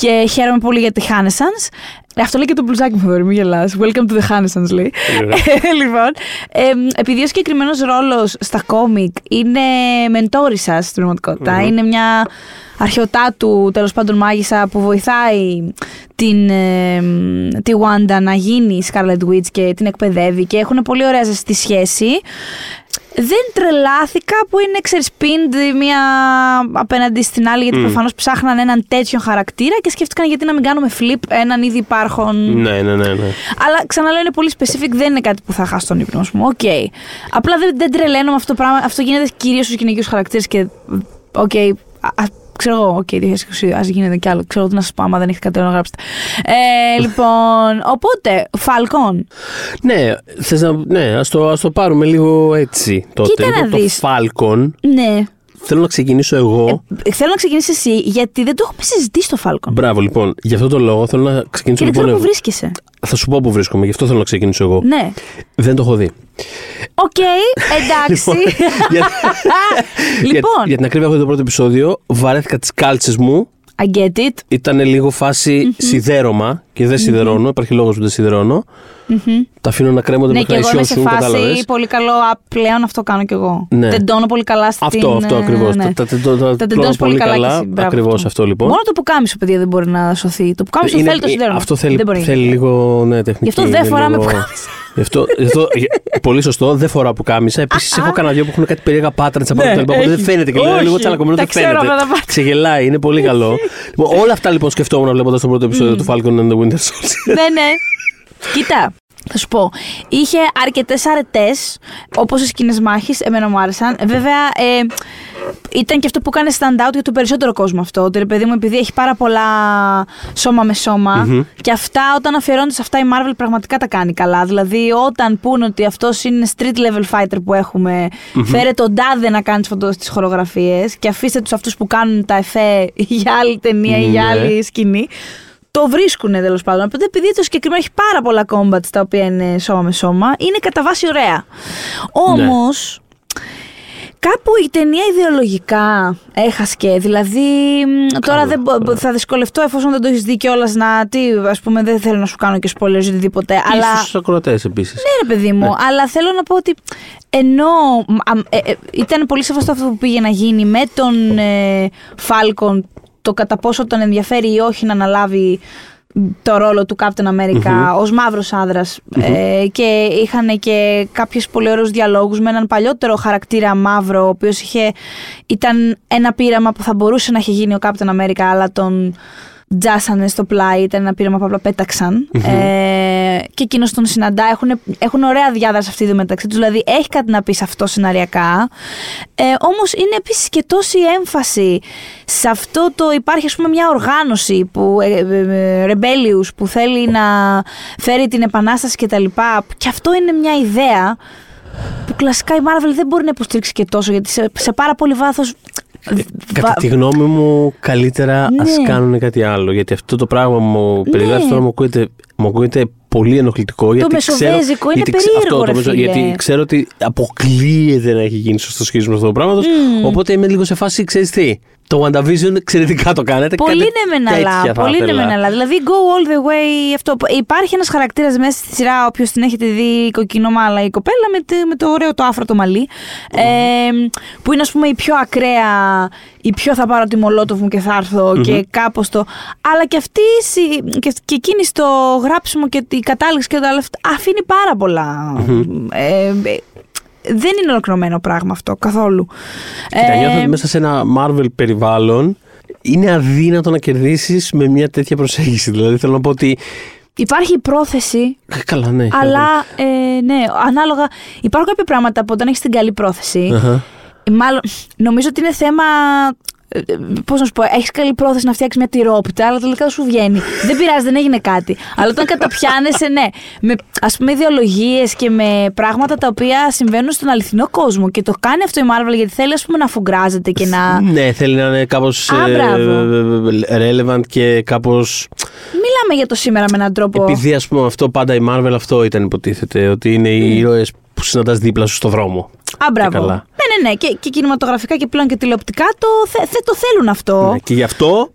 και χαίρομαι πολύ για τη Χάνεσανς. Αυτό λέει και το μπλουζάκι μου, Θοδωρή, μην γελάς. Welcome to the Χάνεσανς, λέει. Πολύ ωραία. λοιπόν, εμ, επειδή ο συγκεκριμένος ρόλος στα κόμικ είναι μεντόρισα στην πραγματικότητα, είναι μια αρχαιοτάτου τέλος πάντων μάγισσα που βοηθάει την, εμ, τη Wanda να γίνει Scarlet Witch και την εκπαιδεύει και έχουν πολύ ωραία ζεστή σχέση. Δεν τρελάθηκα που είναι ξέρεις pinned μία απέναντι στην άλλη γιατί Μμ. προφανώς ψάχναν έναν τέτοιο χαρακτήρα και σκέφτηκαν γιατί να μην κάνουμε flip έναν ήδη υπάρχον Ναι, ναι, ναι. ναι. αλλά ξαναλέω είναι πολύ specific, δεν είναι κάτι που θα χάσει τον ύπνο μου. Οκ. Απλά δεν, δεν τρελαίνω με αυτό το πράγμα. Αυτό γίνεται κυρίως στους γυναικείους χαρακτήρες και. Οκ. α- α- Ξέρω εγώ, οκ, 2020, ας γίνεται κι άλλο. Ξέρω τι να σας πω, άμα δεν έχετε κάτι άλλο να γράψετε. Ε, λοιπόν, οπότε, Falcon. Ναι, θες να, ναι ας, το, ας το πάρουμε λίγο έτσι τότε. Κοίτα να Λοιπόν, το δεις. Falcon, Ναι. Θέλω να ξεκινήσω εγώ. Ε, θέλω να ξεκινήσεις εσύ, γιατί δεν το έχουμε συζητήσει το Falcon. Μπράβο, λοιπόν. Γι' αυτό το λόγο θέλω να ξεκινήσω Και δεν λοιπόν ξέρω εγώ. πού βρίσκεσαι. Θα σου πω που βρίσκομαι, γι' αυτό θέλω να ξεκινήσω εγώ. Ναι. Δεν το έχω δει. Οκ, εντάξει. για, για, λοιπόν, για την ακρίβεια, έχω δει το πρώτο επεισόδιο. Βαρέθηκα τις κάλτσες μου. I get it. Ήταν λίγο φάση σιδέρωμα και δεν σιδερώνω. Υπάρχει λόγος που δεν σιδερώνω. Τα αφήνω να κρέμονται Ναι, μέχρι και να εγώ είμαι σε ισιώσουν. φάση Κατάλαβες. πολύ καλό. Α, πλέον αυτό κάνω κι εγώ. Ναι. Τεντώνω πολύ καλά στην. Αυτό, αυτό ε, ακριβώς. ναι. Τα, τα, τα, τα, Τα τα τεντώνεις πολύ καλά. κι εσύ. Μπράβο, Ακριβώς αυτό λοιπόν. Μόνο το πουκάμισο, παιδιά, δεν μπορεί να σωθεί. Το πουκάμισο Είναι- θέλει το σιδέρωμα. Αυτό θέλει, δεν μπορεί να θέλει γίνει. λίγο ναι, τεχνική. Γι' αυτό δεν είναι φοράμε λίγο- πουκάμισα. Γι' αυτό, γι' αυτό- ε, πολύ σωστό, δεν φοράω που κάμισα. Επίση, έχω κανένα δυο που έχουν κάτι περίεργα patterns από Ναι, τα λοιπά. οπότε Δεν έχει. φαίνεται και λέω Όχι. λίγο τσαλακωμένο, Τα δεν ξέρω φαίνεται. αυτά τα patterns. Ξεγελάει, είναι πολύ καλό. λοιπόν, όλα αυτά λοιπόν σκεφτόμουν βλέποντας το πρώτο επεισόδιο του Falcon and the Winter Soldier. ναι, ναι. Κοίτα, θα σου πω. Είχε αρκετές αρετές, όπως οι σκηνέ μάχης, εμένα μου άρεσαν. Βέβαια, ε, ήταν και αυτό που έκανε stand out για τον περισσότερο κόσμο αυτό. Ότι ρε παιδί μου, επειδή έχει πάρα πολλά σώμα με σωμα και αυτά όταν αφιερώνεται σε αυτά η Marvel πραγματικά τα κάνει καλά. Δηλαδή, όταν πούνε ότι αυτός είναι street level fighter που εχουμε φέρε τον τάδε να κάνει τις χορογραφίες και αφήστε τους αυτούς που κάνουν τα εφέ για άλλη ταινία ή για Ναι. άλλη σκηνή. Το βρίσκουν τέλος πάντων. Οπότε επειδή το συγκεκριμένο έχει πάρα πολλά combats τα οποία είναι σώμα με σώμα, είναι κατά βάση ωραία. Όμως. Κάπου η ταινία ιδεολογικά έχασκε. Δηλαδή, μ, τώρα δεν, μπο- μπο- θα δυσκολευτώ εφόσον δεν το έχεις δει κιόλας να. Τι, ας πούμε, δεν θέλω να σου κάνω και spoilers ή οτιδήποτε. αλλά. Και στους ακροατές επίσης. Ναι, ρε παιδί μου, αλλά θέλω να πω ότι ενώ μ, αμ, ε, ε, ήταν πολύ σεβαστό αυτό που πήγε να γίνει με τον ε, Falcon, το κατά πόσο τον ενδιαφέρει ή όχι να αναλάβει το ρόλο του Captain America ως μαύρος άνδρας. Ε, και είχαν και κάποιες πολύ ωραίους διαλόγους με έναν παλιότερο χαρακτήρα μαύρο ο οποίος είχε, ήταν ένα πείραμα που θα μπορούσε να έχει γίνει ο Captain America αλλά τον τζάσανε στο πλάι, ήταν ένα πείραμα που απλά πέταξαν. Ε, και εκείνος τον συναντά. Έχουν, έχουν ωραία διάδραση αυτοί οι δύο μεταξύ τους. Δηλαδή έχει κάτι να πει σε αυτό σεναριακά. Ε, Όμως είναι επίσης και τόση έμφαση σε αυτό το. Υπάρχει, ας πούμε, μια οργάνωση που. Ε, ε, ε, Rebellious που θέλει να φέρει την επανάσταση κτλ. Και, και αυτό είναι μια ιδέα που κλασικά η Marvel δεν μπορεί να υποστηρίξει και τόσο γιατί σε, σε πάρα πολύ βάθος. Κατά τη γνώμη μου, καλύτερα Ναι. ας κάνουν κάτι άλλο. Γιατί αυτό το πράγμα μου περιγράφεις Ναι. τώρα μου ακούγεται, μου ακούγεται πολύ ενοχλητικό. γιατί ξέρω, μεσοβέζικο είναι γιατί ξε- περίεργο, αυτό, ρε μεσο- φίλε. Γιατί ξέρω ότι αποκλείεται να έχει γίνει σωστός σχήμα αυτό το πράγμα. Οπότε είμαι λίγο σε φάση, ξέρεις τι. Το WandaVision εξαιρετικά το κάνετε. Πολύ Κάτι ναι μεν τέτοια αλλά. θα Πολύ ναι ήθελα. μεν αλλά. Δηλαδή, go all the way. Αυτό. Υπάρχει ένας χαρακτήρας μέσα στη σειρά, όποιος την έχετε δει, η κοκκινομάλα, η κοπέλα με, το- με το ωραίο το άφρο το μαλλί. Ε, που είναι, ας πούμε, η πιο ακραία, η πιο θα πάρω τη μολότοφ μου και θα έρθω και κάπως το. Αλλά και αυτή η- και, και εκείνη στο γράψιμο και η κατάληξη και το άλλο αυτό αφήνει πάρα πολλά. Ε, ε, δεν είναι ολοκληρωμένο πράγμα αυτό καθόλου. Κοίτα, Ε, νιώθω ότι μέσα σε ένα Marvel περιβάλλον είναι αδύνατο να κερδίσεις με μια τέτοια προσέγγιση. Δηλαδή θέλω να πω ότι. Υπάρχει η πρόθεση Ε, Καλά, ναι. Αλλά ε, ναι, ανάλογα. Υπάρχουν κάποια πράγματα που όταν έχεις την καλή πρόθεση. Αχα. Μάλλον νομίζω ότι είναι θέμα. Πώς να σου πω, έχεις καλή πρόθεση να φτιάξεις μια τυρόπιτα, αλλά τελικά δεν σου βγαίνει. δεν πειράζει, δεν έγινε κάτι. αλλά όταν καταπιάνεσαι, ναι, με ας πούμε ιδεολογίες και με πράγματα τα οποία συμβαίνουν στον αληθινό κόσμο και το κάνει αυτό η Marvel γιατί θέλει ας πούμε να φουγκράζεται και να. Ναι, θέλει να είναι κάπως Α, μπράβο. relevant και κάπω. Μιλάμε για το σήμερα με έναν τρόπο. Επειδή ας πούμε αυτό πάντα η Marvel αυτό ήταν υποτίθεται. Ότι είναι οι ήρωες που συναντάς δίπλα σου στο δρόμο. Α, μπράβο. καλά. Ναι, ναι, ναι. Και, και κινηματογραφικά και πλέον και τηλεοπτικά το, θε, θε- το θέλουν αυτό. Ναι, και γι' αυτό.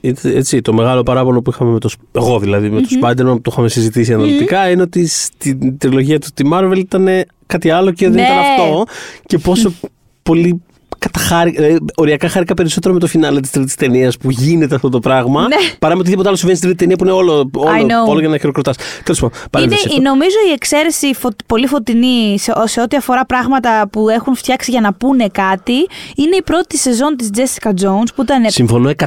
έτσι- Έτσι, το μεγάλο παράπονο που είχαμε με το. Sp- Εγώ δηλαδή με το Spider-Man που το είχαμε συζητήσει αναλυτικά είναι ότι στην τριλογία του τη Marvel ήταν κάτι άλλο και δεν Ναι. ήταν αυτό. Και πόσο πολύ χάρη, ε, οριακά χάρηκα περισσότερο με το φινάλε της τρίτης ταινίας που γίνεται αυτό το πράγμα. Ναι. Παρά με οτιδήποτε άλλο συμβαίνει στην τρίτη ταινία που είναι όλο, I όλο, know. όλο για να χειροκροτάς. Τέλος πάντων. Είναι, παρένθεση αυτό. νομίζω η εξαίρεση φω- πολύ φωτεινή σε, σε ό,τι αφορά πράγματα που έχουν φτιάξει για να πούνε κάτι είναι η πρώτη σεζόν της Jessica Jones που ήταν Συμφωνώ 100%.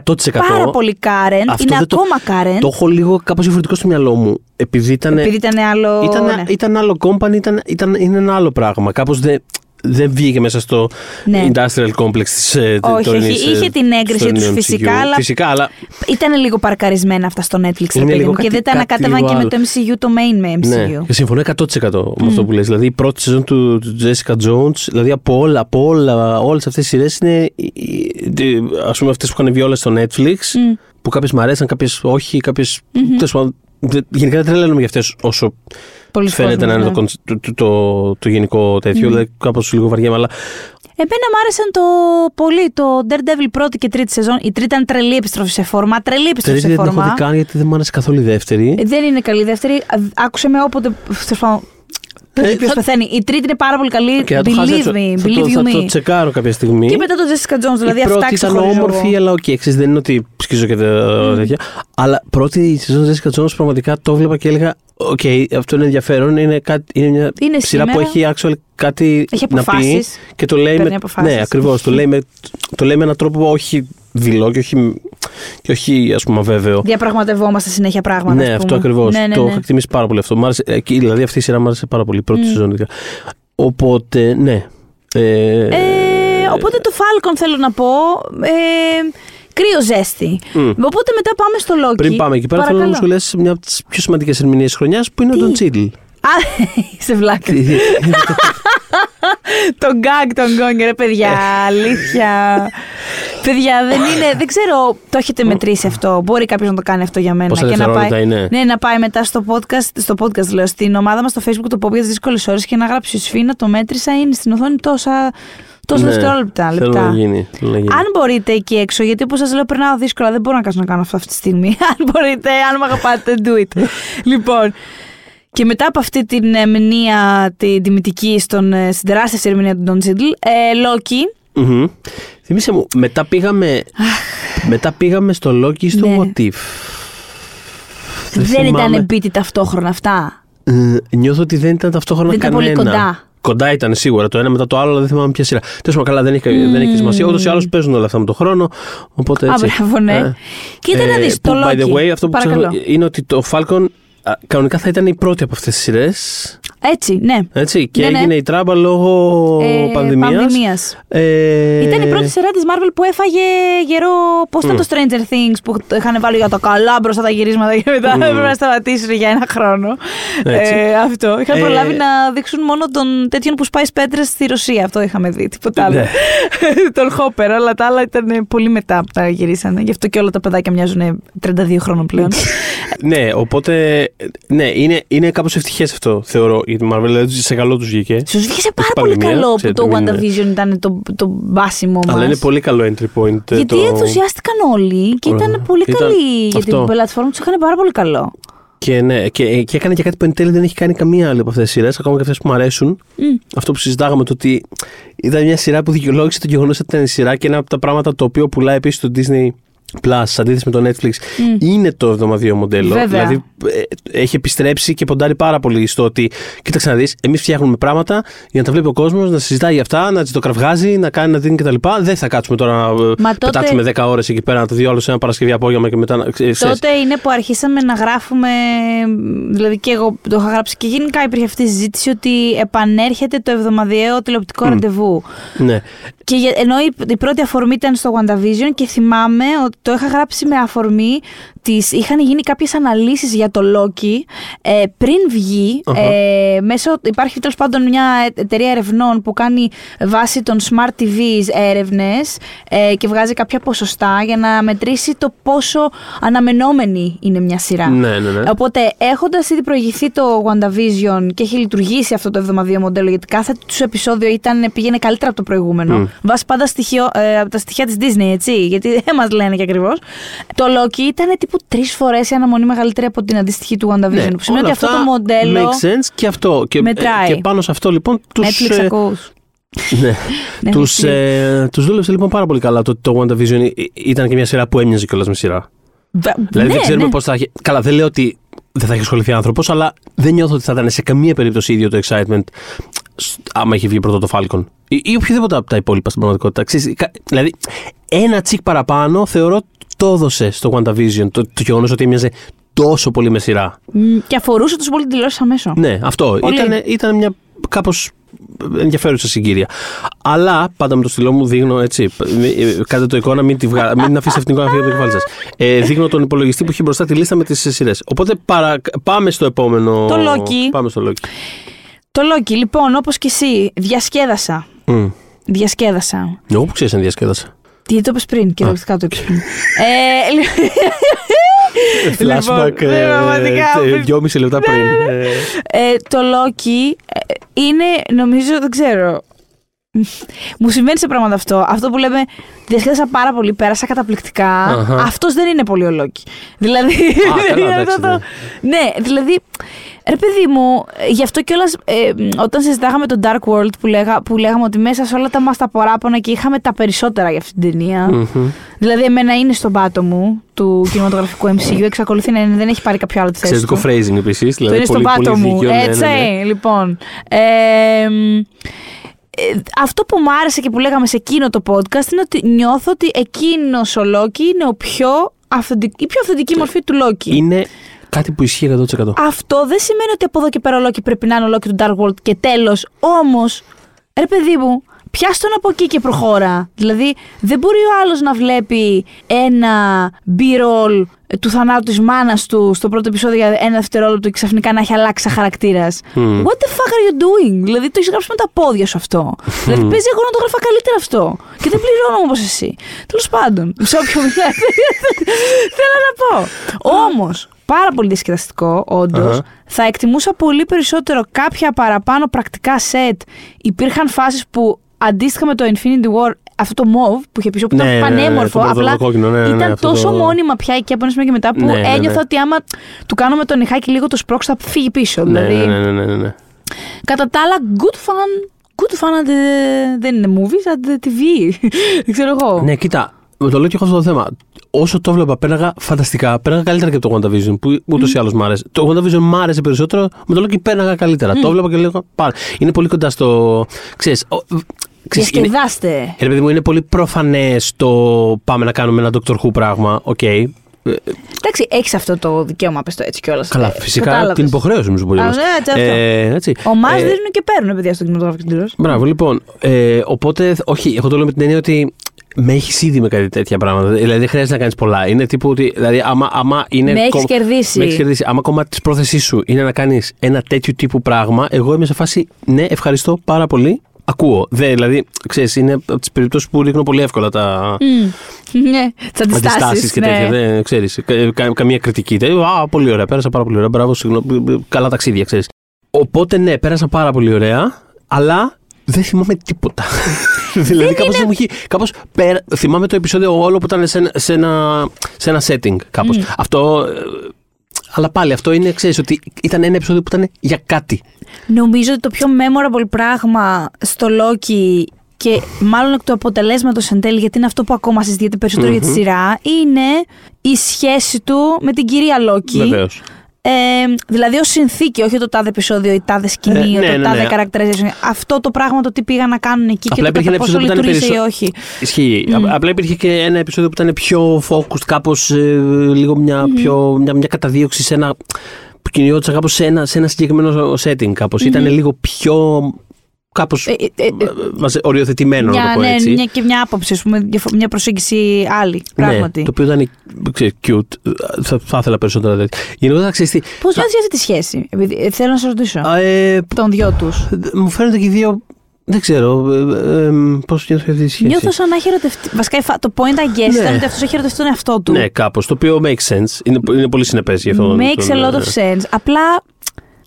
πάρα πολύ current, Αυτό είναι δεν το- ακόμα current. Το έχω λίγο κάπως διαφορετικό στο μυαλό μου. Επειδή ήταν. Επειδή ήταν άλλο. Ήταν, ναι. ήταν άλλο company, ήταν, ήταν, είναι ένα άλλο πράγμα. Κάπως δεν, δεν βγήκε μέσα στο Ναι. industrial complex της ε, Όχι, τωρινής, όχι. ε, Είχε την έγκριση στο τους νέο φυσικά, MCU. αλλά- Φυσικά, αλλά Ήταν λίγο παρκαρισμένα αυτά στο Netflix, ρε Είναι παιδί λίγο μου, και κάτι- δεν τα κάτι ανακάτευαν λίγο και με άλλο. το MCU, το main με MCU. Ναι, και συμφωνώ 100% με αυτό που λες. Δηλαδή η πρώτη σεζόν του, του Jessica Jones, δηλαδή από όλα, από όλα, όλες αυτές τις σειρές είναι οι- οι- ας πούμε αυτές που είχαν βγει όλες στο Netflix, που κάποιες μου αρέσαν, κάποιες όχι, κάποιες... τέλος πάντων, δεν- γενικά δεν τρελαίνομαι για αυτές όσο Πολλοί φαίνεται να κόσμος, είναι ναι. το, κον- το, το, το γενικό τέτοιο, δηλαδή κάπως λίγο βαριέμαι, αλλά Εμένα μου άρεσαν το πολύ το Daredevil πρώτη και τρίτη σεζόν. Η τρίτη ήταν τρελή επιστροφή σε φόρμα. Τρελή επιστροφή τρίτη σε δεν την έχω φόρμα. δει καν γιατί δεν μου άρεσε καθόλου η δεύτερη. Ε, Δεν είναι καλή η δεύτερη. Α, Άκουσε με όποτε. Τέλος πάντων, Ε, Ποιο θα- πεθαίνει. Η τρίτη είναι πάρα πολύ καλή. Και θα το Believe χάσω, me, θα, το, believe θα you το me. τσεκάρω κάποια στιγμή. Και μετά το Jessica Jones, δηλαδή η αυτά πρώτη ήταν ξεχωρίζω όμορφη, εγώ. αλλά οκ, okay, δεν είναι ότι σκίζω και τα- τέτοια. Αλλά πρώτη σεζόν Jessica Jones πραγματικά το έβλεπα και έλεγα: Οκ, αυτό είναι ενδιαφέρον. Είναι, κάτι, είναι μια Είναι σειρά σήμερα. που έχει actual κάτι Έχει να πει. αποφάσεις. Και το λέει Παίρνει με. αποφάσεις. Ναι, ακριβώς. το, λέει με, το λέει με έναν τρόπο όχι δειλό και όχι, και όχι ας πούμε αβέβαιο. Διαπραγματευόμαστε συνέχεια πράγματα. Ναι, ας αυτό πούμε. ακριβώς. Ναι, ναι, το ναι. έχω εκτιμήσει πάρα πολύ αυτό. Μ' άρεσε, εκεί, δηλαδή αυτή η σειρά μου άρεσε πάρα πολύ. Η πρώτη σεζόν. ειδικά. Οπότε, ναι. Ε, Ε, οπότε το Falcon θέλω να πω. Ε, κρύο ζέστη. Οπότε μετά πάμε στο Loki. πριν πάμε εκεί πέρα, θέλω να μου Παρακαλώ. σχολιάσεις μια από τις πιο σημαντικές ερμηνείες της χρονιάς που είναι ο Don Cheadle. Α, είσαι βλάκα. τον γκάγκ τον γκόγκ, ρε παιδιά, αλήθεια. παιδιά, δεν είναι, δεν ξέρω, το έχετε μετρήσει αυτό. Μπορεί κάποιος να το κάνει αυτό για μένα. Πόσα και να δευτερόλεπτα πάει, είναι; Ναι, να πάει μετά στο podcast, στο podcast λέω, στην ομάδα μας στο facebook το πω για τις δύσκολες ώρες και να γράψει η Σφίνα, το μέτρησα, είναι στην οθόνη τόσα, τόσα Ναι, δευτερόλεπτα. Θέλω λεπτά. να γίνει. Θέλω να γίνει. Αν μπορείτε εκεί έξω, γιατί όπως σας λέω, περνάω δύσκολα, δεν μπορώ να κάτσω να κάνω αυτό αυτή τη στιγμή. Αν μπορείτε, αν με αγαπάτε, do it. λοιπόν, και μετά από αυτή την ερμηνεία, την τιμητική στον, ε, στην τεράστια αυτή ερμηνεία του Don Cheadle, ε, Loki. Μμμ. Θυμήσε μου, μετά πήγαμε, μετά πήγαμε στο Loki στο Ναι. What If. Δεν, θυμάμαι. ήταν beat ταυτόχρονα αυτά. Ε, νιώθω ότι δεν ήταν ταυτόχρονα Δεν ήταν κανένα. πολύ κοντά. Κοντά ήταν σίγουρα το ένα μετά το άλλο, αλλά δεν θυμάμαι ποια σειρά. Τέλος πάντων, καλά, δεν έχει, δεν έχει σημασία. Ούτως ή άλλως παίζουν όλα αυτά με τον χρόνο. Οπότε Α, έτσι. μπράβο, ναι. Ε, Κοίτα να δεις, που, το By the Loki. way, αυτό που Παρακαλώ. ξέρω είναι ότι το Falcon α, κανονικά θα ήταν η πρώτη από αυτές τις σειρές. Έτσι, ναι. Έτσι, και Ναι, ναι. έγινε η τράμπα λόγω Ε, πανδημίας. πανδημίας. Ε, Ήταν η πρώτη σειρά της Marvel που έφαγε γερό. Πώς ήταν το Stranger Things που είχαν βάλει για τα καλά μπροστά τα γυρίσματα και μετά έπρεπε να σταματήσουν για ένα χρόνο. Έτσι. Ε, αυτό. Είχαν Ε, προλάβει να δείξουν μόνο τον τέτοιον που σπάει πέτρε στη Ρωσία. Αυτό είχαμε δει. Τίποτα άλλο. Ναι. τον Χόπερ. Αλλά τα άλλα ήταν πολύ μετά που τα γυρίσανε. Γι' αυτό και όλα τα παιδάκια μοιάζουν 32 χρόνων πλέον. Ναι, οπότε. Ναι, είναι, είναι κάπως ευτυχές αυτό, θεωρώ, για τη Marvel. Δηλαδή, σε καλό τους βγήκε. Σου βγήκε πάρα Όχι πολύ πανδημία, καλό που ξέρετε, το μην είναι- WandaVision ήταν το, το μπάσιμο μας. Αλλά είναι πολύ καλό entry point. ε, Γιατί το... ενθουσιάστηκαν όλοι και Ωραία. ήταν πολύ Ήταν καλοί για την αυτό. πλατφόρμα τους. Είχαν πάρα πολύ καλό. Και, ναι, και, και έκανε και κάτι που εν τέλει δεν έχει κάνει καμία άλλη από αυτές τις σειρές, ακόμα και αυτές που μου αρέσουν. Αυτό που συζητάγαμε, το ότι ήταν μια σειρά που δικαιολόγησε το γεγονός ότι ήταν η σειρά και ένα από τα πράγματα το οποίο πουλάει επίσης το Disney Plus, σε αντίθεση με το Netflix, είναι το εβδομαδιαίο μοντέλο. Βέβαια. Δηλαδή ε, έχει επιστρέψει και ποντάρει πάρα πολύ στο ότι, κοίταξε να δεις, εμείς φτιάχνουμε πράγματα για να τα βλέπει ο κόσμος, να συζητάει για αυτά, να το κραυγάζει, να κάνει να δίνει κτλ. Δεν θα κάτσουμε τώρα να ε, Μα τότε- πετάξουμε 10 ώρες εκεί πέρα να το δει όλος σε ένα Παρασκευή απόγευμα και μετά να. ξέρεις, Τότε είναι που αρχίσαμε να γράφουμε, δηλαδή και εγώ το είχα γράψει και γενικά υπήρχε αυτή η συζήτηση ότι επανέρχεται το εβδομαδιαίο τηλεοπτικό ραντεβού. Ναι. Και για- ενώ η, η πρώτη αφορμή ήταν στο WandaVision και θυμάμαι ότι το είχα γράψει με αφορμή τις, είχαν γίνει κάποιες αναλύσεις για το Loki ε, πριν βγει Αχα. ε, μέσω, υπάρχει τέλος πάντων μια εταιρεία ερευνών που κάνει βάσει των Smart TVs έρευνες ε, και βγάζει κάποια ποσοστά για να μετρήσει το πόσο αναμενόμενη είναι μια σειρά. Ναι, ναι, ναι. Οπότε, έχοντας ήδη προηγηθεί το WandaVision και έχει λειτουργήσει αυτό το εβδομαδιαίο μοντέλο, γιατί κάθε τους επεισόδιο ήταν, πήγαινε καλύτερα από το προηγούμενο. Βάσει πάντα στοιχείο, ε, από τα στοιχεία της Disney, έτσι. Γιατί δεν μας λένε και ακριβώς. Το Loki ήταν τύπου τρεις φορές η αναμονή μεγαλύτερη από την αντίστοιχη του WandaVision. Ναι, που σημαίνει όλα ότι αυτό αυτά το μοντέλο. Make sense και αυτό. Και, μετράει. και πάνω σε αυτό λοιπόν τους, Netflix ε, ακούς. ναι. Ναι, τους, ναι. ε, τους δούλεψε λοιπόν πάρα πολύ καλά το ότι το WandaVision ε, ήταν και μια σειρά που έμοιαζε κιόλας με σειρά. Βα- Δηλαδή ναι, δεν ξέρουμε ναι. πώς θα έχει. Καλά, δεν λέω ότι δεν θα έχει ασχοληθεί άνθρωπος, αλλά δεν νιώθω ότι θα ήταν σε καμία περίπτωση ίδιο το excitement σ- άμα είχε βγει πρώτο το Falcon. Ή, ή οποιοδήποτε από τα υπόλοιπα στην πραγματικότητα. Ξέρεις, κα- δηλαδή, ένα τσικ παραπάνω θεωρώ το έδωσε στο WandaVision το, το γεγονός ότι έμοιαζε τόσο πολύ με σειρά. Μ, Και αφορούσε τόσο πολύ την τηλεόραση αμέσως. Ναι, αυτό. Πολύ. Ήταν, ήταν μια κάπως ενδιαφέρουσα συγκύρια. Αλλά πάντα με το στυλό μου δείχνω έτσι. ε, Κάντε το εικόνα, μην, τη βγα... μην αφήσετε αυτή την εικόνα να φύγει από το κεφάλι σας. Ε, δείχνω τον υπολογιστή που έχει μπροστά τη λίστα με τις σειρές. Οπότε παρα... πάμε στο επόμενο. Το Loki. Πάμε στο Loki. Το Loki, λοιπόν, όπως και εσύ, διασκέδασα. Mm. Διασκέδασα. Εγώ που ξέρεις αν διασκέδασα. Τι το είπες πριν, κυριολεκτικά το είπες πριν. ε, λι- Flashback Λοιπόν, ναι, πραγματικά, ε, πριν- δυόμιση λεπτά πριν. Ε, ε, το Loki ε, είναι, νομίζω, δεν ξέρω. Μου συμβαίνει σε πράγματα αυτό. Αυτό που λέμε, διασκέδασα πάρα πολύ, πέρασα καταπληκτικά. Αχα. Αυτός δεν είναι πολύ ο Loki. Δηλαδή. καλά, είναι εντάξει, αυτό το- ναι. ναι, δηλαδή. Ρε παιδί μου, ε, γι' αυτό κιόλας όταν συζητάγαμε το Dark World που, λέγα, που λέγαμε ότι μέσα σε όλα τα μας τα παράπονα και είχαμε τα περισσότερα για αυτή την ταινία. μμμ. Δηλαδή, εμένα είναι στον πάτο μου του κινηματογραφικού MCU. Εξακολουθεί να είναι, δεν έχει πάρει κάποιο άλλο τη θέση. Εξαιρετικό του. phrasing επίσης. Το Δηλαδή, είναι στον πολύ, πάτο πολύ μου. δίκαιο, ναι, Έτσι, ναι, ναι. λοιπόν. Ε, μ, ε, αυτό που μου άρεσε και που λέγαμε σε εκείνο το podcast είναι ότι νιώθω ότι εκείνος ο Λόκι είναι ο πιο αυθεντικ- η πιο αυθεντική μορφή του Λόκι. Είναι κάτι που ισχύει 100%. Αυτό δεν σημαίνει ότι από εδώ και πέρα ο Λόκι πρέπει να είναι ο Λόκι του Dark World και τέλος. Όμως, ρε παιδί μου, πιάστον από εκεί και προχώρα. Δηλαδή, δεν μπορεί ο άλλος να βλέπει ένα B-roll του θανάτου της μάνας του στο πρώτο επεισόδιο για ένα δευτερόλεπτο και ξαφνικά να έχει αλλάξει σαν χαρακτήρας. Μμ. What the fuck are you doing? Δηλαδή, το έχεις γράψει με τα πόδια σου αυτό. δηλαδή, παίζει εγώ να το γράφω καλύτερα αυτό. Και δεν πληρώνω όπω εσύ. Τέλος πάντων, σε όποιο μιλάτε. Θέλω να πω. Όμως, πάρα πολύ διασκεδαστικό, όντως. Αχα. Θα εκτιμούσα πολύ περισσότερο κάποια παραπάνω πρακτικά σετ. Υπήρχαν φάσεις που αντίστοιχα με το Infinity War, αυτό το MOV που είχε πίσω που Ναι, ήταν ναι, ναι, πανέμορφο, το πρώτο απλά το κόκκινο, ναι, ναι, ήταν αυτό τόσο το- μόνιμα πια εκεί από ένα σημείο και μετά που Ναι, ναι, ναι. ένιωθα ότι άμα του κάνω με το νυχάκι λίγο το σπρώξ θα φύγει πίσω. Ναι, δηλαδή, ναι, ναι, ναι, ναι, ναι. κατά τα άλλα, good fun. Good fun at the, δεν είναι movies, at the TV. δεν ξέρω εγώ. Ναι, κοίτα, με το λέω και έχω αυτό το θέμα. Όσο το βλέπα, πέραγα φανταστικά. Πέραγα καλύτερα και από το WandaVision, που ούτως ή άλλως μ' άρεσε. Το WandaVision μ' άρεσε περισσότερο, με το λέω και πέραγα καλύτερα. Το βλέπα και λέω πάρα. Είναι πολύ κοντά στο. Ξέρεις, ο- ξέρεις, είναι, Διασκεδάστε. ε, ρε παιδί μου, είναι πολύ προφανές το πάμε να κάνουμε ένα Doctor Who πράγμα. Οκ. Ε, Εντάξει, έχεις αυτό το δικαίωμα, πες το έτσι κιόλας. Καλά, φυσικά την υποχρέωση νομίζω πολύ. Α, μας. ναι, έτσι, αυτό. Ε, έτσι. Ομάδες Ε, δίνουν και παίρνουν παιδιά στο κινηματογράφο και την τηλεόραση. Μπράβο, λοιπόν. Ε, οπότε, όχι, εγώ το λέω με την έννοια ότι με έχεις ήδη με κάτι τέτοια πράγματα. Δηλαδή, δεν χρειάζεται να κάνεις πολλά. Είναι τύπου ότι. Δηλαδή, άμα, άμα είναι. Με έχεις κομ- κερδίσει. Με έχεις κερδίσει. Άμα κομμάτι της πρόθεσής σου είναι να κάνεις ένα τέτοιο τύπου πράγμα, εγώ είμαι σε φάση. Ναι, ευχαριστώ πάρα πολύ. Ακούω. Δε, δηλαδή, ξέρεις, είναι από τις περιπτώσεις που ρίχνω πολύ εύκολα τα Ναι, τις αντιστάσεις αντιστάσει. και τέτοια. Δεν ξέρεις. καμία κριτική. Δεν, Α, πολύ ωραία. Πέρασα πάρα πολύ ωραία. Μπράβο, συγγνώμη. Καλά ταξίδια, ξέρεις. Οπότε, ναι, πέρασα πάρα πολύ ωραία, αλλά δεν θυμάμαι τίποτα. δηλαδή, κάπως δεν μου έχει. Κάπως, πέρα, θυμάμαι το επεισόδιο όλο που ήταν σε, ένα- σε, ένα, σε ένα setting. Κάπως. Αυτό. Ε, αλλά πάλι αυτό είναι, ξέρεις, ότι ήταν ένα επεισόδιο που ήταν για κάτι. Νομίζω ότι το πιο memorable πράγμα στο Loki και μάλλον εκ του αποτελέσματος εν τέλει, γιατί είναι αυτό που ακόμα συζητιέται περισσότερο για τη σειρά, είναι η σχέση του με την κυρία Loki. Βεβαίως. Ε, δηλαδή ως συνθήκη, όχι το τάδε επεισόδιο, η τάδε σκηνή, Ε, ναι, το ναι, τάδε ναι. characterization. Αυτό το πράγμα το τι πήγαν να κάνουν εκεί Απλά και το υπήρχε κατά ένα πόσο επεισόδιο που ήταν λειτουργήσε ή περισσο- όχι. Ισχύει. Α- Απλά υπήρχε και ένα επεισόδιο που ήταν πιο focused, κάπως λίγο μια, πιο, μια, μια καταδίωξη σε ένα. που κινιόταν κάπως σε ένα, σε ένα συγκεκριμένο setting. κάπως. Ήταν λίγο πιο. Κάπως. Ε, ε, ε, οριοθετημένο, να μια, το πω ναι, έτσι. μια, και μια άποψη, ας πούμε, διαφο- μια προσέγγιση άλλη. Πράγματι. Ναι, το οποίο ήταν ξέρεις, cute. Θα, θα ήθελα περισσότερα τέτοια. Γενικότερα, ξέρεις τι. Πώς νιώθεις για αυτή τη σχέση, επειδή, ε, θέλω να σα ρωτήσω. α, ε, Των δυο τους. μου φαίνονται και οι δύο. Δεν ξέρω. Ε, ε, Πώς νιώθω για αυτή τη σχέση. Νιώθω σαν να έχει ερωτευτεί. Βασικά, η φα- το point, I guess, Ναι. ήταν ότι αυτός έχει ερωτευτεί τον εαυτό του. Ναι, κάπως. Το οποίο makes sense. Είναι, είναι πολύ συνεπές γι' αυτό. Makes a lot of sense. Απλά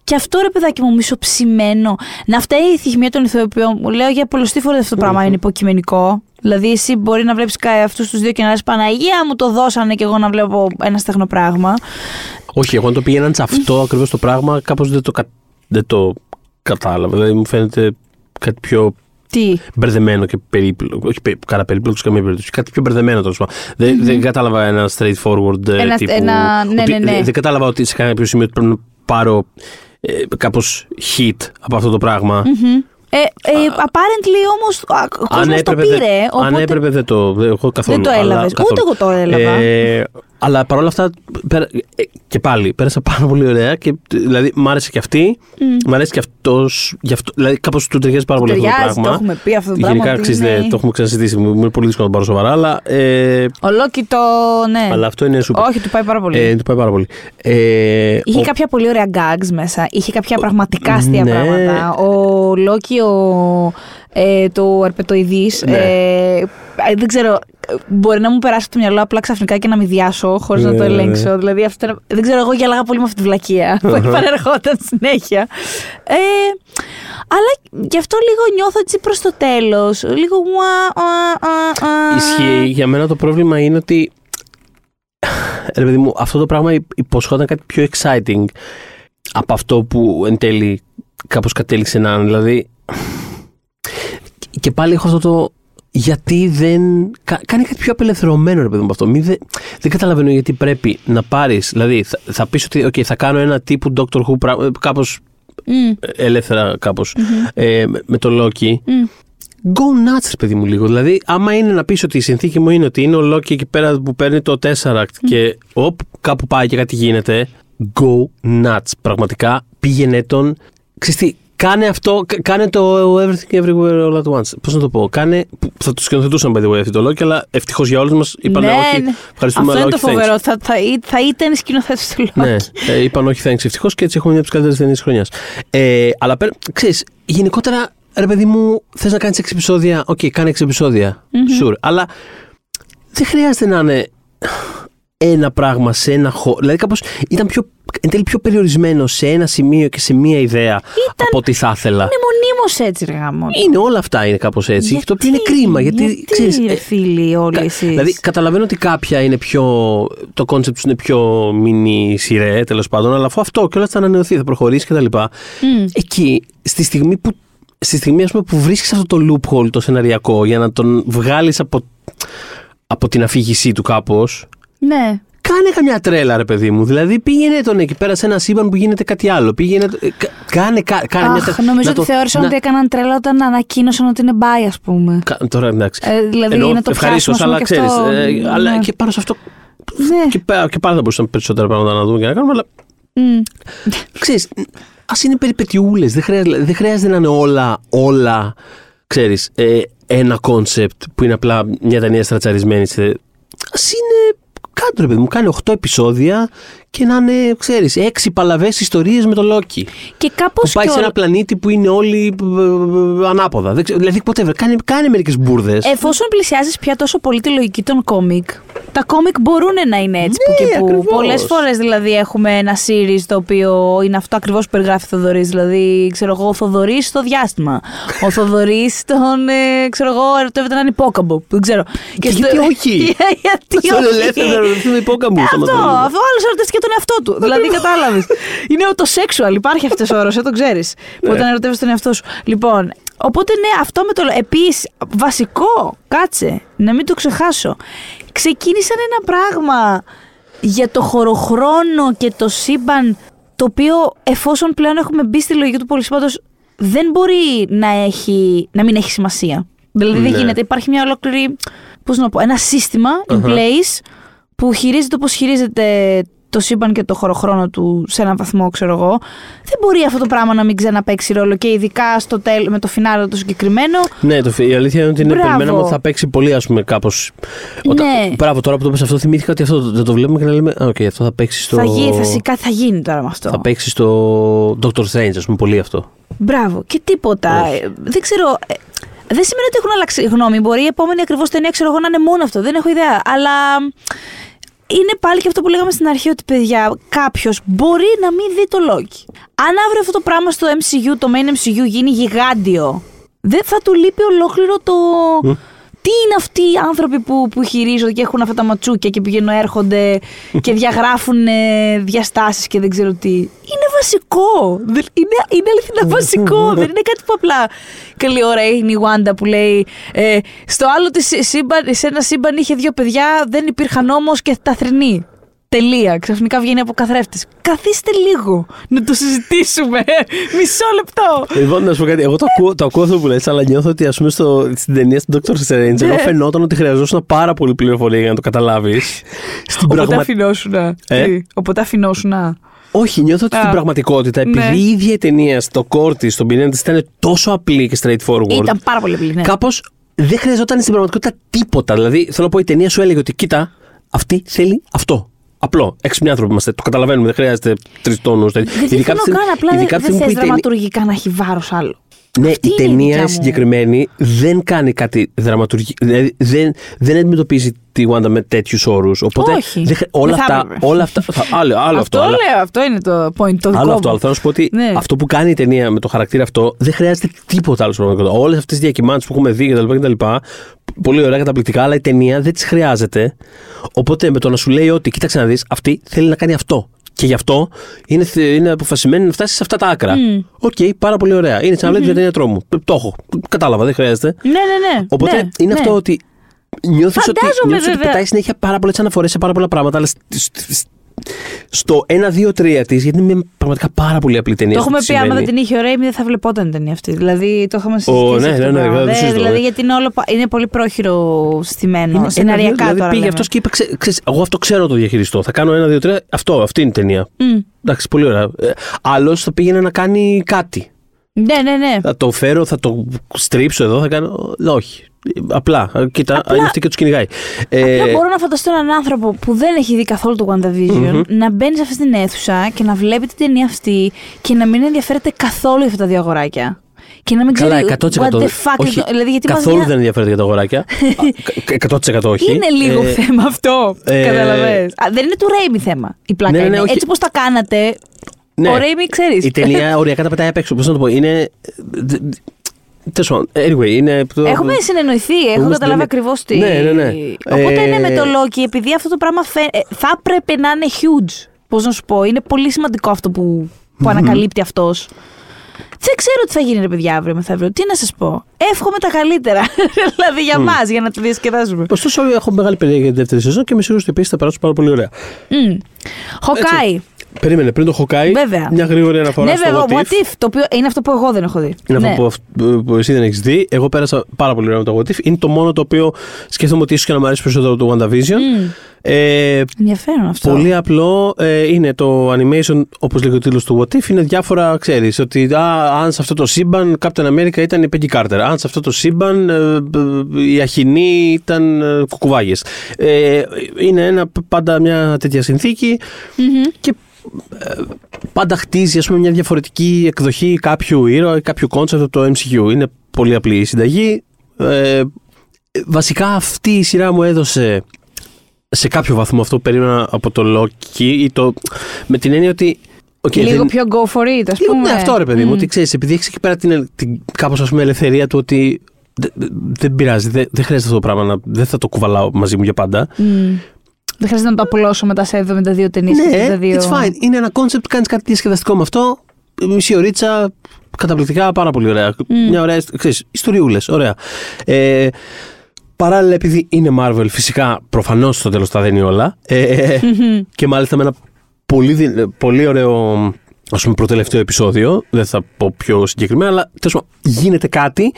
και αυτό ρε παιδάκι μου μισοψημένο. Να φταίει η θυχμία των ηθοποιών. Μου λέω για πολλωστή φορά αυτό το πράγμα είναι υποκειμενικό. Δηλαδή, εσύ μπορεί να βλέπεις αυτούς τους δύο και να λες Παναγία μου το δώσανε και εγώ να βλέπω ένα στεγνό πράγμα. Όχι, εγώ αν το πήγαιναν σε αυτό ακριβώς το πράγμα, κάπως δεν το, κα... δεν το κατάλαβα. Δηλαδή μου φαίνεται κάτι πιο Τι; μπερδεμένο και περίπλοκο. Όχι πε- καλά περίπλοκο σε καμία περίπτωση. Κάτι πιο μπερδεμένο τέλος πάντων. Δεν, δεν κατάλαβα ένα straightforward ε, Ένα- τύπου. ένα- ναι, ότι- ναι, ναι. Δεν, δεν κατάλαβα ότι σε κάποιο σημείο πρέπει να πάρω ε, κάπως hit από αυτό το πράγμα. Ε, ε, apparently όμως ο κόσμος το δεν- πήρε. αν Οπότε έπρεπε δεν το. Δεν, εγώ καθόλου, το αλλά έλαβες. καθόλου. Ούτε εγώ το έλαβα. Ε, αλλά παρόλα αυτά, πέρα- ε, και πάλι πέρασα πάρα πολύ ωραία. Και, δηλαδή, μ' άρεσε και αυτή. Μ' αρέσει και αυτός. Δηλαδή, κάπως του ταιριάζει πάρα πολύ αυτό το ταιριάζει, πράγμα. το έχουμε πει αυτό το Γενικά, πράγμα. ότι ξέρεις, είναι- δεν- το έχουμε ξανασυζητήσει. Μου είναι πολύ δύσκολο να το πάρω σοβαρά. Αλλά, ε, Ο Λόκι το. Ναι. αλλά αυτό είναι super. Όχι, του πάει πάρα πολύ. Ε, του πάει πάρα πολύ. Ε, Είχε ο- κάποια πολύ ωραία gags μέσα. Είχε κάποια πραγματικά αστεία ναι. πράγματα. Ο Λόκι, ο, ε, το αρπετοειδής, Ναι. ε, ε, δεν ξέρω, μπορεί να μου περάσει από το μυαλό απλά ξαφνικά και να με διάσω χωρίς να το Ναι, ναι, ναι. ελέγξω. Δηλαδή, αυτό ήταν- δεν ξέρω, εγώ γέλαγα πολύ με αυτή τη βλακεία που επανερχόταν συνέχεια. Ε, αλλά γι' αυτό λίγο νιώθω έτσι προς το τέλος. Λίγο ουα, ουα, ουα, ουα. Ισχύει. Για μένα το πρόβλημα είναι ότι. Ρε παιδί μου, αυτό το πράγμα υποσχόταν κάτι πιο exciting από αυτό που εν τέλει κάπως κατέληξε να είναι. Δηλαδή. Και πάλι έχω αυτό το. Γιατί δεν. κα- κάνει κάτι πιο απελευθερωμένο, ρε παιδί μου αυτό. Μη δε- δεν καταλαβαίνω γιατί πρέπει να πάρεις. Δηλαδή, θα, θα πεις ότι okay, θα κάνω ένα τύπου Doctor Who πράγμα. Κάπως Μμ, ελεύθερα, κάπως, ε, με, με το Loki. μμ. Go nuts, ρε παιδί μου, λίγο. Δηλαδή, άμα είναι να πεις ότι η συνθήκη μου είναι ότι είναι ο Loki εκεί πέρα που παίρνει το Tesseract και οπ, κάπου πάει και κάτι γίνεται. Go nuts. Πραγματικά πήγαινε τον. Ξέρεις τι, κάνε αυτό, κα- κάνε το Everything Everywhere All at Once. Πώς να το πω, κάνε. που Θα το σκηνοθετούσαν, by the way, αυτό το Loki, αλλά ευτυχώς για όλους μας είπαν Ναι, όχι. ναι. Ευχαριστούμε, Αυτό αλλά είναι το όχι, thanks. φοβερό. Θα, θα, θα ήταν σκηνοθέτης του Λόκι. Ναι, ε, είπαν όχι, thanks ευτυχώς και έτσι έχουμε μια από τις καλύτερες ταινίες της χρονιάς. Ε, αλλά ξέρεις, γενικότερα, ρε παιδί μου, θες να κάνεις 6 επεισόδια. Οκ, κάνε 6 επεισόδια. Sure. Αλλά δεν χρειάζεται να είναι ένα πράγμα σε ένα χώρο. Δηλαδή, κάπως ήταν πιο, εν τέλει πιο περιορισμένο σε ένα σημείο και σε μία ιδέα από ό,τι θα ήθελα. Είναι μονίμως έτσι, ρε γαμώ. Είναι όλα αυτά είναι κάπως έτσι. το οποίο είναι κρίμα. Γιατί, γιατί ξέρεις, ρε ε, φίλοι όλοι Κα- εσείς. Δηλαδή, καταλαβαίνω ότι κάποια είναι πιο. Το κόνσεπτ του είναι πιο mini σειρές, τέλος πάντων, αλλά αφού αυτό και όλα θα ανανεωθεί, θα προχωρήσει κτλ. Εκεί, στη στιγμή που. Στη στιγμή ας πούμε, που βρίσκεις αυτό το loophole το σεναριακό για να τον βγάλεις από, από την αφήγησή του κάπως Ναι. Κάνε καμιά τρέλα, ρε παιδί μου. Δηλαδή, πήγαινε τον εκεί πέρα σε ένα σύμπαν που γίνεται κάτι άλλο. Πήγαινε. ε, κα- Κάνε, κα- κάνε μια Αχ, τρέλα. νομίζω Να ότι το- θεώρησαν να- ότι έκαναν τρέλα όταν ανακοίνωσαν ότι είναι bi, ας πούμε. Κα- Τώρα εντάξει. Ε, δηλαδή, Εννοώ, να το ευχαρίστως, πιάσουμε, αλλά ας πούμε, ξέρεις. και αυτό. αλλά Ναι. και πάνω σε αυτό. Ναι. Και, πέρα- και πάνω θα μπορούσαμε περισσότερα πράγματα να δούμε και να κάνουμε, αλλά Μμ. ξέρεις, ας είναι περιπετειούλες, δεν χρειάζεται, δεν χρειάζεται να είναι όλα, όλα, ξέρεις, ε, ένα κόνσεπτ που είναι απλά μια ταινία stretch-αρισμένη. σε- Ας είναι κάτω ρε παιδί μου, κάνει 8 επεισόδια και να είναι, ξέρεις, 6 παλαβές ιστορίες με το Λόκι. Και κάπως. Που πάει σε ένα πλανήτη που είναι όλοι ε, ε, ανάποδα. Δεν ξέρω, δηλαδή, whatever, κάνει, κάνει μερικές μπουρδες. Εφόσον πλησιάζεις πια τόσο πολύ τη λογική των κόμικ, τα κόμικ μπορούν να είναι έτσι που Ναι, και που. ακριβώς. Πολλές φορές δηλαδή έχουμε ένα series το οποίο είναι αυτό ακριβώς που περιγράφει ο Θοδωρής. Δηλαδή, ξέρω εγώ, ο Θοδωρής στο διάστημα. ο Θοδωρής τον. Ε, ξέρω εγώ, ερωτεύεται έναν υπόκαμπο. Δεν ξέρω. Και γιατί όχι; γιατί Αυτό είναι όχι; ελεύθερο να ρωτήσουμε υπόκαμπου. Ε, Αυτό, αυτό ο άλλος ερωτεύτηκε τον εαυτό του. δηλαδή, κατάλαβες. είναι το sexual, υπάρχει αυτός ο όρος, δεν το ξέρεις. Που όταν ερωτεύει τον εαυτό σου. Λοιπόν, οπότε ναι, αυτό με το. Επίσης, βασικό, κάτσε, να μην το ξεχάσω. Ξεκίνησαν ένα πράγμα για το χωροχρόνο και το σύμπαν, το οποίο εφόσον πλέον έχουμε μπει στη λογική του πολυσύμπαντος, δεν μπορεί να, έχει, να μην έχει σημασία. Δηλαδή δεν Ναι. γίνεται. Υπάρχει μια ολόκληρη, πώς να πω, ένα σύστημα in Αχα. place που χειρίζεται όπως χειρίζεται το σύμπαν και το χωροχρόνο του σε έναν βαθμό, ξέρω εγώ. Δεν μπορεί αυτό το πράγμα να μην ξαναπαίξει ρόλο και ειδικά στο τέλ, με το φινάριο το συγκεκριμένο. Ναι, το, η αλήθεια είναι ότι είναι Μπράβο. περιμέναμε ότι θα παίξει πολύ, ας πούμε, κάπως. Ναι. Μπράβο, τώρα που το πες αυτό, θυμήθηκα ότι αυτό δεν το βλέπουμε και να λέμε. Α, οκ, αυτό θα παίξει στο. Θα, γίνει, θα, σι- κάτι θα γίνει τώρα με αυτό. θα παίξει στο Doctor Strange, ας πούμε, πολύ αυτό. Μπράβο. Και τίποτα. Ε, Δεν ξέρω. ε, Δεν σημαίνει ότι έχουν αλλάξει γνώμη. Μπορεί η επόμενη ακριβώς ταινία, ξέρω εγώ, να είναι μόνο αυτό. Δεν έχω ιδέα. Αλλά είναι πάλι και αυτό που λέγαμε στην αρχή ότι παιδιά, κάποιος μπορεί να μην δει το Loki. Αν αύριο αυτό το πράγμα στο MCU, το main MCU, γίνει γιγάντιο, δεν θα του λείπει ολόκληρο το. Τι είναι αυτοί οι άνθρωποι που, που χειρίζονται και έχουν αυτά τα ματσούκια και πηγαίνουν έρχονται και διαγράφουν ε, διαστάσεις και δεν ξέρω τι. Είναι βασικό. Δεν- Είναι, είναι αληθινά βασικό. δεν είναι κάτι που απλά καλή ώρα είναι η Wanda που λέει ε, στο άλλο της σύμπαν, σε ένα σύμπαν είχε δύο παιδιά, δεν υπήρχαν όμως και τα θρυνεί. Τελεία. Ξαφνικά βγαίνει από καθρέφτη. Καθίστε λίγο να το συζητήσουμε. Μισό λεπτό. Λοιπόν, να σου πω κάτι. Εγώ το ακούω, το ακούω αυτό που λες, αλλά νιώθω ότι ας πούμε στο, στην ταινία στην Doctor Strange, ενώ Ναι. φαινόταν ότι χρειαζόταν πάρα πολύ πληροφορία για να το καταλάβεις. στην Οπότε πραγμα... αφινόσουνα. Ε; Τι; Οπότε αφινόσουνα. Όχι, νιώθω ότι Α. στην πραγματικότητα, επειδή Ναι. η ίδια η ταινία στο core τη, στον πυρήνα της, ήταν τόσο απλή και straightforward. Ήταν πάρα πολύ απλή. Ναι. Κάπως δεν χρειαζόταν στην πραγματικότητα τίποτα. Δηλαδή, θέλω να πω, η ταινία σου έλεγε ότι κοίτα, αυτή θέλει αυτό. Απλό. Έξυπνοι άνθρωποι είμαστε. Το καταλαβαίνουμε. Δεν χρειάζεται τρεις τόνους. Δεν διαφωνώ καν, απλά δεν, δεν θες δραματουργικά να έχει βάρος άλλο. Ναι, Αυτή η είναι η ταινία δικιά η μου. συγκεκριμένη δεν κάνει κάτι δραματουργικό. Δηλαδή δεν, δεν αντιμετωπίζει τη Wanda με τέτοιους όρους. Οπότε Όχι. δεν χρ- όλα, Δεν θα αυτά, έπρεπε. όλα αυτά. θα- άλλο, άλλο αυτό. αυτό αλλά- λέω, αυτό είναι το point, το δικό Άλλο μου. αυτό, αλλά θέλω να σου πω ότι Ναι. αυτό που κάνει η ταινία με το χαρακτήρα αυτό δεν χρειάζεται τίποτα άλλο στην πραγματικότητα. Όλες αυτές τις διακυμάνσεις που έχουμε δει κτλ. κτλ πολύ ωραία, καταπληκτικά, αλλά η ταινία δεν τι χρειάζεται. Οπότε με το να σου λέει ότι κοίταξε να δεις, αυτή θέλει να κάνει αυτό. Και γι' αυτό είναι, θε- είναι αποφασισμένη να φτάσει σε αυτά τα άκρα. Οκ, πάρα πολύ ωραία. Είναι σαν να βλέπεις μια ταινία τρόμου. Το έχω. Κατάλαβα, δεν χρειάζεται. Ναι, ναι, ναι. Οπότε ναι, είναι ναι. αυτό ότι νιώθεις ότι, Φαντάζομαι, νιώθεις ότι βέβαια. πετάει συνέχεια πάρα πολλές αναφορές σε πάρα πολλά πράγματα, αλλά σ- σ- σ- στο 1-2-3 της, γιατί είναι μια πραγματικά πάρα πολύ απλή ταινία. Το στο έχουμε τι πει, άμα δεν συμβαίνει. την είχε ο Ρέιμι δεν θα βλεπόταν η ταινία αυτή. Δηλαδή το είχαμε συζητήσει. ναι, αυτό ναι, το ναι, πράγμα. δεν το Δε- συζητώ, Δηλαδή ναι. γιατί είναι, όλο, πα- είναι πολύ πρόχειρο στημένο. Είναι Σεναριακά ένα-δύο, δηλαδή τώρα. πήγε λέμε. αυτός και είπε: «Ξέ- ξέρεις, Εγώ αυτό ξέρω να το διαχειριστώ. Θα κάνω 1-2-3. Αυτό, αυτή είναι η ταινία. Μμ. Εντάξει, πολύ ωραία. Άλλος θα πήγαινε να κάνει κάτι. Ναι, ναι, ναι. Θα το φέρω, θα το στρίψω εδώ, θα κάνω. Όχι. Απλά. Κοίτα, Απλά- είναι αυτή και τους κυνηγάει. Ε, Απλά μπορώ να φανταστώ έναν άνθρωπο που δεν έχει δει καθόλου το WandaVision να μπαίνει σε αυτή την αίθουσα και να βλέπει την ταινία αυτή και να μην ενδιαφέρεται καθόλου για αυτά τα δύο αγοράκια. Και να μην ξέρει Καλά, 100%. what the fuck όχι, είναι το- δηλαδή, γιατί μας καθόλου διά- δεν ενδιαφέρεται για τα αγοράκια. Α, 100% όχι. Είναι λίγο Ε, θέμα αυτό. ε, Καταλαβες. Α, δεν είναι του Ρέιμι θέμα. Η πλάκα Ναι, ναι, ναι, είναι. όχι. Έτσι πώς τα κάνατε. ναι. Ο Ρέιμι ξέρεις. Η ταινία οριακά τα πετάει απ' έξω. Πώς να το πω. Είναι. Τέλος πάντων. Anyway, είναι. το- Έχουμε συνεννοηθεί, έχω Έχουμε καταλάβει συνεννο- ακριβώς τι. Ναι, ναι, ναι. Οπότε Ε, είναι με το Loki, επειδή αυτό το πράγμα φαι... ε, θα έπρεπε να είναι huge. Πώς να σου πω, είναι πολύ σημαντικό αυτό που, που ανακαλύπτει αυτός. Δεν ξέρω τι θα γίνει, ρε παιδιά, αύριο μεθαύριο. Τι να σας πω. Εύχομαι τα καλύτερα. δηλαδή για μας, για να το διασκεδάσουμε. Ωστόσο, έχω μεγάλη περιέργεια για τη δεύτερη σεζόν και είμαι σίγουρος ότι επίσης θα περάσω πάρα πολύ ωραία. Μμ. Χοκάι. Περίμενε, πριν το Hawkeye, Βέβαια. μια γρήγορη αναφορά Ναι, στο βέβαια, What If. what if, το οποίο είναι αυτό που εγώ δεν έχω δει. Είναι ναι. αυτό που, αυ- που εσύ δεν έχεις δει. Εγώ πέρασα πάρα πολύ ωραία με το What If. Είναι το μόνο το οποίο σκέφτομαι ότι ίσως και να μου αρέσει περισσότερο το WandaVision. Μμ. Ε, Ενδιαφέρον αυτό. Πολύ απλό ε, είναι το animation, όπως λέει και ο τίτλος του What If, είναι διάφορα, ξέρεις. Ότι α, αν σε αυτό το σύμπαν Captain America ήταν η Peggy Carter. Αν σε αυτό το σύμπαν ε, ε, η Αχινή ήταν ε, κουκουβάγες. Ε, είναι ένα, πάντα μια τέτοια συνθήκη Μμμ. και ε, πάντα χτίζει ας πούμε, μια διαφορετική εκδοχή κάποιου ήρωα ή κάποιου κόνσεπτ από το MCU. Είναι πολύ απλή η συνταγή. Ε, βασικά αυτή η σειρά μου έδωσε σε κάποιο βαθμό αυτό που περίμενα από το Loki ή το, με την έννοια ότι οκ, Λίγο δεν- πιο go for it, ας Λίγο, πούμε. ναι, αυτό ρε παιδί μου, Μμ. ότι ξέρεις, επειδή έχεις εκεί πέρα την, την κάπως ας πούμε ελευθερία του ότι δεν, δεν πειράζει, δεν, δεν χρειάζεται αυτό το πράγμα, να, δεν θα το κουβαλάω μαζί μου για πάντα. Μμ. Δεν χρειάζεται να το απολογήσω μετά σε 72 ταινίες και Ναι, 72. it's fine. Είναι ένα κόνσεπτ, κάνεις κάτι διασκεδαστικό με αυτό. Μισή ωρίτσα, καταπληκτικά, πάρα πολύ ωραία. Μια ωραία, ξέρεις, ιστοριούλες, ωραία. Ε, παράλληλα, επειδή είναι Marvel, φυσικά προφανώς στο τέλος τα δένει όλα. Ε, και μάλιστα με ένα πολύ, δι- πολύ ωραίο ας πούμε, προτελευταίο επεισόδιο. Δεν θα πω πιο συγκεκριμένα, αλλά τέλος πάντων γίνεται κάτι.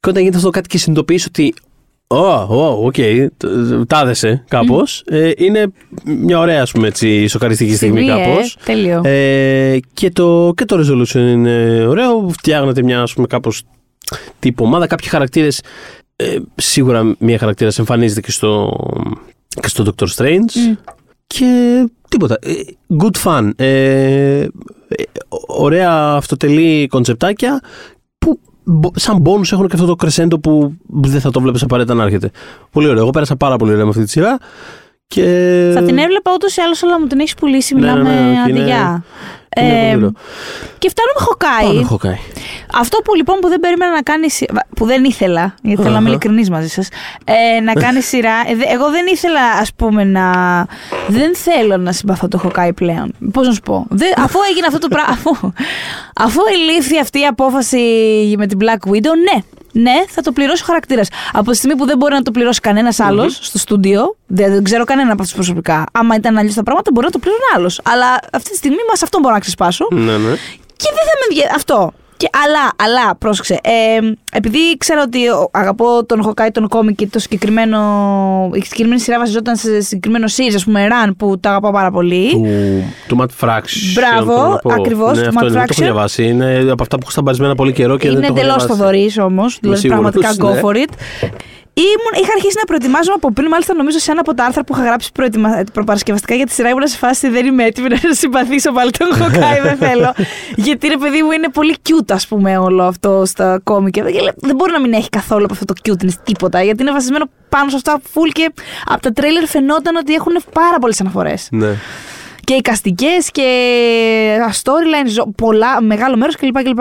Και όταν γίνεται αυτό το κάτι και συνειδητοποιείς ότι. Ω, ω, οκ, τ- τα 'δεσε κάπως. Ε, είναι μια ωραία, ας πούμε, έτσι, σοκαριστική στιγμή, Στιγμή, ε, κάπως. τέλειο. Ε, και, το, και το resolution είναι ωραίο. Φτιάχνεται μια, ας πούμε, κάπως τύπου ομάδα. Κάποιοι χαρακτήρες, ε, σίγουρα μια χαρακτήρα εμφανίζεται και στο, και στο Doctor Strange. Μμ. Και τίποτα. Ε, Good fun. Ε, ε, ωραία αυτοτελή κονσεπτάκια που μπο- σαν bonus έχουν και αυτό το crescendo που δεν θα το βλέπεις απαραίτητα να έρχεται. Πολύ ωραίο. Εγώ πέρασα πάρα πολύ ωραία με αυτή τη σειρά Και... Θα την έβλεπα ούτως ή άλλως, αλλά μου την έχεις πουλήσει. Ναι, Μιλάμε ναι, ναι, όχι, είναι- αντιγιά. είναι πολύ Ε, ωραίο. και φτάνουμε Χοκάι. Πάμε, Χοκάι. Αυτό που λοιπόν που δεν περίμενα να κάνεις. σι- που δεν ήθελα, γιατί θέλω να είμαι Αχα. ειλικρινής μαζί σας, ε, να κάνεις σειρά. Ε, δε- εγώ δεν ήθελα, ας πούμε, να. Δεν θέλω να συμπαθώ το Χοκάι πλέον. Πώς να σου πω; Δεν, αφού έγινε αυτό το πράγμα. Αφού, αφού ελήφθη αυτή η απόφαση με την Black Widow, ναι. Ναι, θα το πληρώσει ο χαρακτήρας. Από τη στιγμή που δεν μπορεί να το πληρώσει κανένας άλλος στο στούντιο, δεν, δεν ξέρω κανένα από αυτούς προσωπικά. Άμα ήταν αλλιώς τα πράγματα, μπορεί να το πληρώνει άλλος. Αλλά αυτή τη στιγμή μας αυτό μπορώ να ξεσπάσω. Ναι, ναι. Και δεν θα με ενδιαφέρει. Αυτό. Και, αλλά, αλλά, πρόσεξε. Ε, επειδή ξέρω ότι ο- αγαπώ τον Χοκάι, τον κόμικ και το συγκεκριμένο. Η συγκεκριμένη σειρά βασιζόταν σε συγκεκριμένο series, ας πούμε, Run, που το αγαπάω πάρα πολύ. Του, του Matt Fraction. Μπράβο, θέλω να πω. ακριβώς, Ναι, του αυτό Matt είναι, δεν το έχω Fraction. διαβάσει. Είναι από αυτά που έχω σταμπαρισμένα πολύ καιρό και Είναι δεν το έχω εντελώς διαβάσει. θοδωρής όμως. Δηλαδή, σίγουρος, πραγματικά go ναι. for it. Ήμουν, είχα αρχίσει να προετοιμάζομαι από πριν, μάλιστα νομίζω σε ένα από τα άρθρα που είχα γράψει προετοιμα... προπαρασκευαστικά για τη σειρά. Ήμουν σε φάση δεν είμαι έτοιμη να συμπαθήσω πάλι τον Χοκάι, δεν θέλω. Γιατί ρε παιδί μου είναι πολύ cute, ας πούμε, όλο αυτό στα κόμικ. Και Δεν μπορεί να μην έχει καθόλου από αυτό το cuteness τίποτα, γιατί είναι βασισμένο πάνω σε αυτά full και από τα τρέλερ φαινόταν ότι έχουν πάρα πολλές αναφορές. Ναι. Και εικαστικέ και storylines, ζω- πολλά, μεγάλο μέρος κλπ. κλπ.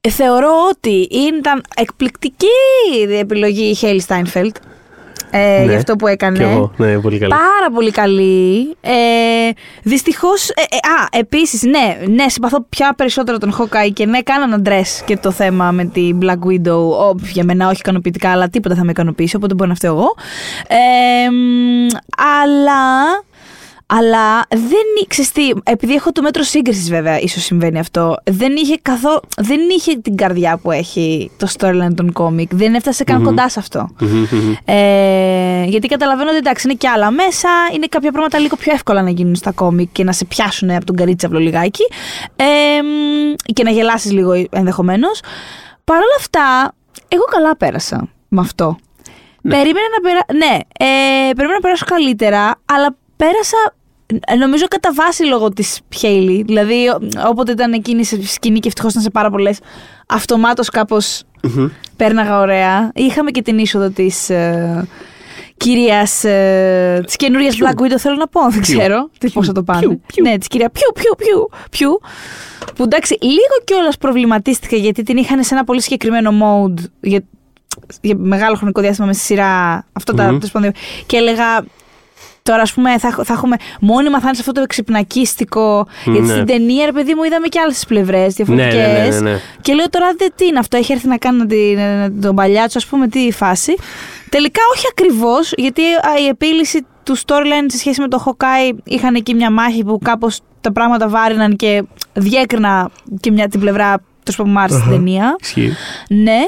Ε, θεωρώ ότι ήταν εκπληκτική η επιλογή η Χέλη Στάινφελτ. Ε, Ναι, για αυτό που έκανε. Και εγώ, ναι, πολύ καλή. Πάρα πολύ καλή. Ε, Δυστυχώς. Ε, ε, α, επίσης, ναι, ναι, συμπαθώ πια περισσότερο τον Χόκαη και ναι, κάναν ντρε και το θέμα με την Black Widow. Ο, για μένα όχι ικανοποιητικά, αλλά τίποτα θα με ικανοποιήσει, οπότε μπορεί να φταίω εγώ. Ε, μ, αλλά. Αλλά δεν ήξερε τι, επειδή έχω το μέτρο σύγκρισης βέβαια, ίσως συμβαίνει αυτό. Δεν είχε καθόλου. Δεν είχε την καρδιά που έχει το storyline των κόμικ. Δεν έφτασε καν κοντά σε αυτό. Ε, γιατί καταλαβαίνω ότι εντάξει είναι και άλλα μέσα, είναι κάποια πράγματα λίγο πιο εύκολα να γίνουν στα κόμικ και να σε πιάσουν από τον καρίτσαυλο λιγάκι ε, μ, και να γελάσεις λίγο ενδεχομένως. Παρ' όλα αυτά, εγώ καλά πέρασα με αυτό. Περίμενα να περα... Ναι, ε, περίμενα να περάσω καλύτερα, αλλά πέρασα ε, Νομίζω κατά βάση λόγω της Χέιλι. Δηλαδή, ο- όποτε ήταν εκείνη σε σκηνή και ευτυχώς ήταν σε πάρα πολλές, αυτομάτως κάπως πέρναγα ωραία. Είχαμε και την είσοδο της ε, κυρίας. Ε, της καινούριας Black Widow, θέλω να πω. Δεν ξέρω τι πώς θα το πάνε. Πιου, πιου. Ναι, της κυρία Πιου, Πιου, Πιου, Πιου. Που εντάξει, λίγο κιόλας προβληματίστηκα γιατί την είχαν σε ένα πολύ συγκεκριμένο mode για, για μεγάλο χρονικό διάστημα με στη σειρά. Αυτό τα Μμμ. τέλος πάντων. Και έλεγα. Τώρα, ας πούμε, θα, θα έχουμε μόνιμα θα είναι σε αυτό το εξυπνακίστικο. Γιατί Ναι. στην ταινία, ρε παιδί μου, είδαμε και άλλες πλευρές Ναι, διαφορετικές. ναι, ναι, ναι, ναι. Και λέω τώρα δεν τι είναι αυτό, έχει έρθει να κάνει την, ε, τον παλιάτσο, ας πούμε, τι φάση. Τελικά όχι ακριβώς, γιατί α, η επίλυση του storyline σε σχέση με το Hawkeye είχαν εκεί μια μάχη που κάπως τα πράγματα βάριναν και διέκρινα και μια, την πλευρά του που μου άρεσε στην ταινία. Ισχύει. Ναι,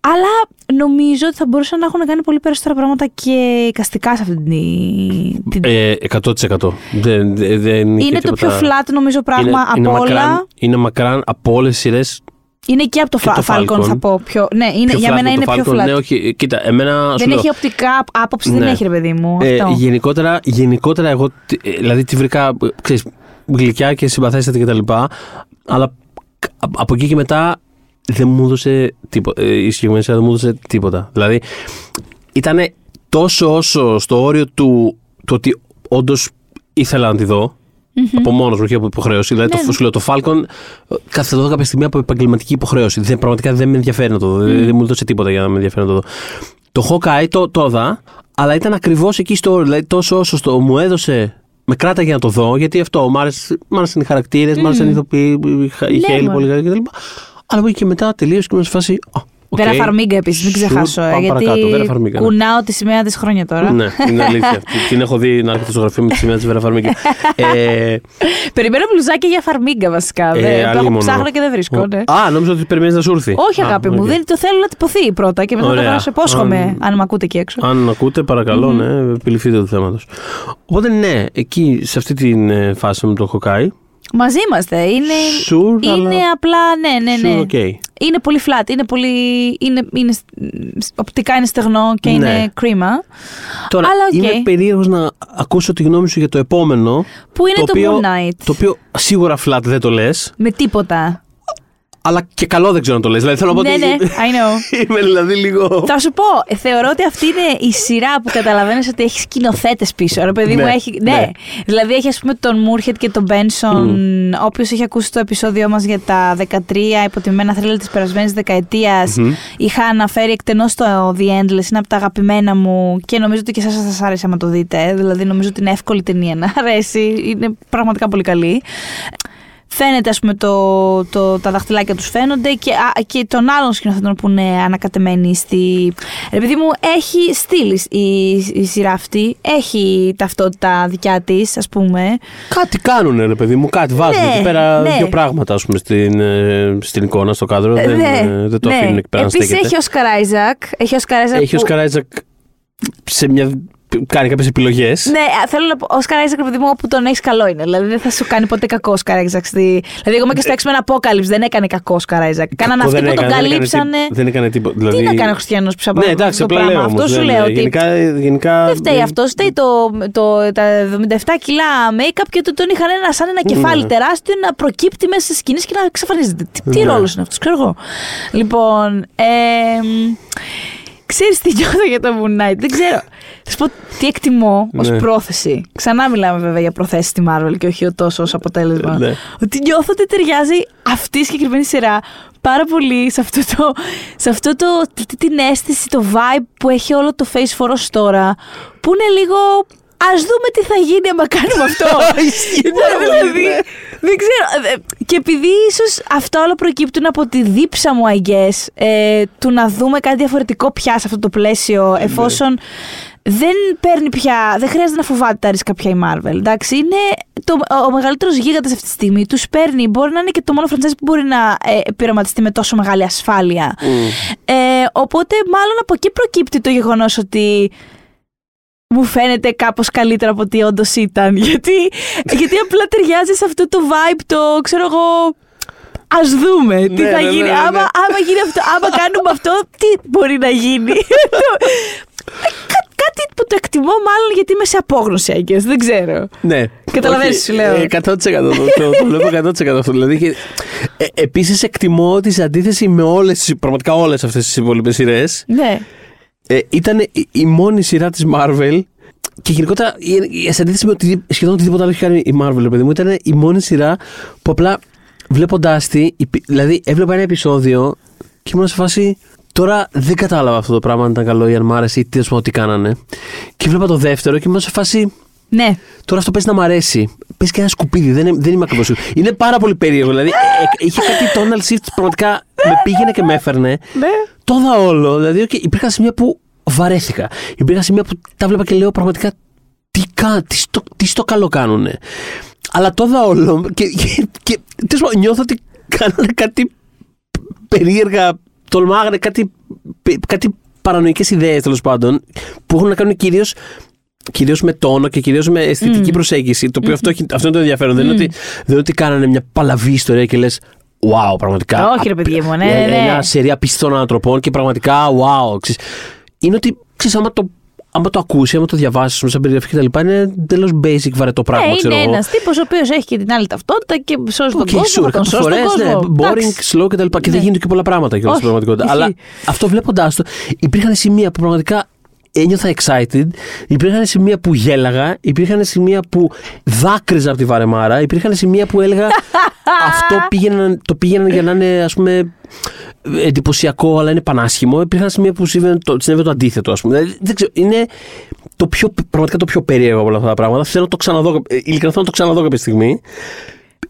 αλλά νομίζω ότι θα μπορούσαν να έχουν κάνει πολύ περισσότερα πράγματα και εικαστικά σε αυτή την. την- Ε, 100%. Δεν, δεν, δεν είχε είναι το τίποτα- πιο flat νομίζω πράγμα είναι, από είναι όλα. Μακράν, είναι μακράν από όλες τις σειρές. Είναι και από το, Και Fa- το Falcon, Falcon. θα πω. Πιο, ναι, είναι, για μένα είναι πιο flat. Ναι, όχι, κοίτα, εμένα. σου δεν λέω, έχει οπτικά άποψη, δεν Ναι. έχει ρε παιδί μου. Ε, αυτό. γενικότερα, γενικότερα, εγώ τι- ε, δηλαδή τη βρήκα ε, ξέρεις, γλυκιά και συμπαθέστατη κτλ. Αλλά κα- από εκεί και μετά δεν μου έδωσε τίποτα. Η συγκεκριμένη σειρά δεν μου έδωσε τίποτα. Δηλαδή ήταν τόσο όσο στο όριο του, του ότι όντως ήθελα να τη δω. Από μόνος μου και από υποχρέωση. Δηλαδή, Ναι, το, ναι. σου λέω, το Falcon ε, κάθε το δω κάποια στιγμή από επαγγελματική υποχρέωση. Δεν, πραγματικά δεν με ενδιαφέρει να το δω. Δεν, δεν μου έδωσε τίποτα για να με ενδιαφέρει να το δω. Το Hawkeye το, το είδα, αλλά ήταν ακριβώς εκεί στο όριο. Δηλαδή, τόσο όσο στο, μου έδωσε. Με κράταγε να το δω, γιατί αυτό. Μ' άρεσε- μ' άρεσαν οι χαρακτήρες, μ' άρεσαν οι ηθοποιοί, η Χέι- η Ναι, Χέιλι μωρέ. πολύ καλή κτλ. Αλλά από εκεί και μετά τελείωσε και ήμουν σε φάση. «Α, οκ, Βέρα Φαρμίγκα επίσης, μην σου, ξεχάσω. ε, πάμε γιατί παρακάτω, Βέρα Φαρμίγκα, ναι. κουνάω τη σημαία της χρόνια τώρα. Ναι, είναι αλήθεια. αυτή. Την έχω δει να έρχεται στο γραφείο με τη σημαία της Βέρα Φαρμίγκη. ε, Περιμένω μπλουζάκια για Φαρμίγκα βασικά. Ε, δεν- το έχω αλίμονο. ψάχνω και δεν βρίσκω. ναι. Α, νόμιζα ότι περιμένεις να σου έρθει. Όχι, Α, αγάπη μου, οκ. δεν το θέλω να τυπωθεί πρώτα και μετά θα Ωραία. το σε υπόσχομαι, Αν- αν με ακούτε εκεί έξω. Αν ακούτε, παρακαλώ, ναι, επιληφθείτε του θέματος. Οπότε, ναι, εκεί σε αυτή τη ε, φάση με το Hawkeye. Μαζί είμαστε. Είναι, Sure, είναι αλλά- απλά, ναι, ναι, ναι. Sure, okay. Είναι πολύ flat, είναι πολύ. Είναι, είναι, οπτικά είναι στεγνό και Ναι. είναι κρίμα. Τώρα, Αλλά οκ. είμαι περίεργος να ακούσω τη γνώμη σου για το επόμενο. Που είναι το, οποίο, Moon Knight; Το οποίο σίγουρα flat δεν το λες. Με τίποτα. Αλλά και καλό δεν ξέρω να το λες. Δηλαδή θέλω να πω Ναι, ότι. ναι, I know. Είμαι δηλαδή λίγο. Θα σου πω, θεωρώ ότι αυτή είναι η σειρά που καταλαβαίνεις ότι έχεις σκηνοθέτες πίσω. Ρε παιδί Ναι, μου, έχει. Ναι. ναι. Δηλαδή έχει, ας πούμε, τον Μούρχετ και τον Μπένσον. Όποιος έχει ακούσει το επεισόδιό μας για τα 13 υποτιμημένα θρύλα της περασμένης δεκαετίας, είχα αναφέρει εκτενώς το The Endless. Είναι από τα αγαπημένα μου και νομίζω ότι και εσάς θα σας άρεσε άμα το δείτε. Δηλαδή, νομίζω ότι είναι εύκολη ταινία να αρέσει. Είναι πραγματικά πολύ καλή. Φαίνεται, ας πούμε, το, το, τα δαχτυλάκια τους φαίνονται και, α, και των άλλων σκηνοθετών που είναι ανακατεμένοι στη... Ρε παιδί μου, έχει στείλει η, η σειρά αυτή, έχει ταυτότητα δικιά της, ας πούμε. Κάτι κάνουνε, ρε παιδί μου, κάτι βάζουν Ναι, εκεί πέρα ναι. δύο πράγματα, ας πούμε, στην, ε, στην εικόνα, στο κάδρο. δεν, ναι, ε, δεν το ναι. αφήνουν εκεί πέρα να Επίσης στέκεται. έχει ο Όσκαρ Άιζακ. Έχει Όσκαρ Άιζακ Έχει ο που- Όσκαρ Άιζακ σε μια. Κάνει κάποιες επιλογές. Ναι, α, θέλω να πω, ο Όσκαρ Άιζακ, ρε παιδί μου, όπου τον έχεις καλό είναι. Δηλαδή δεν θα σου κάνει ποτέ κακό ο Όσκαρ Άιζακ. Στη... Δηλαδή, ακόμα και στο X-Men Apocalypse δεν έκανε κακό ο Όσκαρ Άιζακ. Κάναν αυτοί που τον καλύψανε. Δεν έκανε τίποτα. Δηλαδή... Τι να κάνει ο Χριστιανός πίσω από Ναι, εντάξει, αυτό το απλά πράγμα. λέω. Αυτό όμως, σου δεν- λέω ότι. Γενικά. γενικά Δεν φταίει αυτό, φταίει το, το, τα 77 κιλά make-up και το τον είχαν ένα, σαν ένα κεφάλι Ναι. τεράστιο να προκύπτει μέσα στις σκηνές και να εξαφανίζεται. Τι, τι Ναι. ρόλος είναι αυτός, ξέρω εγώ. Λοιπόν. Ε, Ξέρεις τι νιώθω για το Moon Knight, δεν ξέρω. Θα σου πω τι εκτιμώ ως Ναι. πρόθεση. Ξανά μιλάμε βέβαια για προθέσεις στη Marvel και όχι τόσο ως αποτέλεσμα. Ναι. Ότι νιώθω ότι ταιριάζει αυτή η συγκεκριμένη σειρά πάρα πολύ σε αυτό το, σε αυτό το, τη- την αίσθηση, το vibe που έχει όλο το Face for Us τώρα, που είναι λίγο ας δούμε τι θα γίνει άμα κάνουμε αυτό. Ισχύει Ναι, πάρα πολύ, δηλαδή, ναι. δεν ξέρω. ε, Και επειδή ίσως αυτά όλα προκύπτουν από τη δίψα μου, I guess, ε, του να δούμε κάτι διαφορετικό πια σε αυτό το πλαίσιο, εφόσον δεν παίρνει πια, δεν χρειάζεται να φοβάται τα ρίσκα πια η Marvel. Εντάξει, είναι το, ο μεγαλύτερος γίγαντας αυτή τη στιγμή. Τους παίρνει, μπορεί να είναι και το μόνο franchise που μπορεί να ε, πειραματιστεί με τόσο μεγάλη ασφάλεια. Ε, οπότε, μάλλον από εκεί προκύπτει το γεγονός ότι μου φαίνεται κάπως καλύτερα από ό,τι όντως ήταν. Γιατί, γιατί απλά ταιριάζει σε αυτό το vibe, το ξέρω εγώ. Α δούμε τι Ναι, θα ναι, ναι, γίνει. ναι, ναι. Άμα, άμα, γίνει αυτό, άμα κάνουμε αυτό, τι μπορεί να γίνει; Κά- κάτι που το εκτιμώ μάλλον γιατί είμαι σε απόγνωση, I guess. Δεν ξέρω. Ναι. Καταλαβαίνεις Όχι, τι λέω. ε, 100% το, το, το βλέπω 100% αυτό. Δηλαδή, και, ε, επίσης εκτιμώ ότι σε αντίθεση με όλες, πραγματικά όλες αυτές τις υπόλοιπες σειρές, Ναι. ε, ήταν η, η μόνη σειρά της Marvel και γενικότερα η- η- σε αντίθεση με οτι, σχεδόν οτιδήποτε άλλο έχει κάνει η Marvel, ρε παιδί μου, ήταν η μόνη σειρά που απλά βλέποντάς τη, υπή- δηλαδή έβλεπα ένα επεισόδιο και ήμουν σε φάση. Τώρα δεν κατάλαβα αυτό το πράγμα αν ήταν καλό ή αν μ' άρεσε ή τι, ας πούμε, τι κάνανε. Και βλέπα το δεύτερο και ήμουν σε φάση. Ναι. Τώρα αυτό παίζει να μ' αρέσει. Παίζει και ένα σκουπίδι, δεν, είναι- δεν είμαι ακριβώς σίγουρος. Είναι πάρα πολύ περίεργο. Δηλαδή, ε, ε, είχε κάτι tonal shift που πραγματικά με πήγαινε και με έφερνε. Ναι. Το είδα όλο. Δηλαδή, okay, υπήρχαν σημεία που βαρέθηκα. Υπήρχαν σημεία που τα βλέπα και λέω πραγματικά τι, κα, τι, στο, τι στο καλό κάνουνε. Αλλά το είδα όλο και, και, και τέλος πάντων, νιώθω ότι κάνανε κάτι περίεργα, τολμάγανε κάτι, κάτι παρανοϊκές ιδέες τέλος πάντων που έχουν να κάνουν κυρίως Κυρίως με τόνο και κυρίως με αισθητική προσέγγιση. Το οποίο αυτό, έχει, αυτό είναι το ενδιαφέρον. Δεν, είναι ότι, δεν είναι ότι κάνανε μια παλαβή ιστορία και λες. Wow, πραγματικά. Όχι, ρε παιδί μου, ναι, Ε, ναι, ναι. Ένα σερία απίστευτων ανθρωπών και πραγματικά wow. Ξέρεις, είναι ότι ξέρεις, άμα το, άμα το ακούσει, άμα το διαβάσεις, σαν περιγραφή κτλ. Είναι εντελώς basic βαρετό πράγμα. Ναι, ξέρω είναι εγώ. ένας τύπος ο οποίος έχει και την άλλη ταυτότητα και σώζει τον Okay, κόσμο. sure, θα τον εκατό σώσει τον φορές, ναι, κόσμο. boring, Εντάξει. slow κτλ. Και, Ναι. δεν γίνονται και πολλά πράγματα και στην Όχι, πραγματικότητα. ισχύει. Αλλά αυτό βλέποντάς το, υπήρχαν σημεία που πραγματικά ένιωθα excited, υπήρχαν σημεία που γέλαγα, υπήρχαν σημεία που δάκρυζα από τη βαρεμάρα, υπήρχαν σημεία που έλεγα αυτό πήγαιναν, το πήγαιναν για να είναι ας πούμε εντυπωσιακό αλλά είναι πανάσχημο. Υπήρχαν σημεία που συνέβαινε το, συνέβαινε το αντίθετο ας πούμε. Δηλαδή, δεν ξέρω, είναι το πιο, πραγματικά το πιο περίεργο από όλα αυτά τα πράγματα. Θέλω να το ξαναδώ, ε, ειλικρινά θέλω να το ξαναδώ κάποια στιγμή.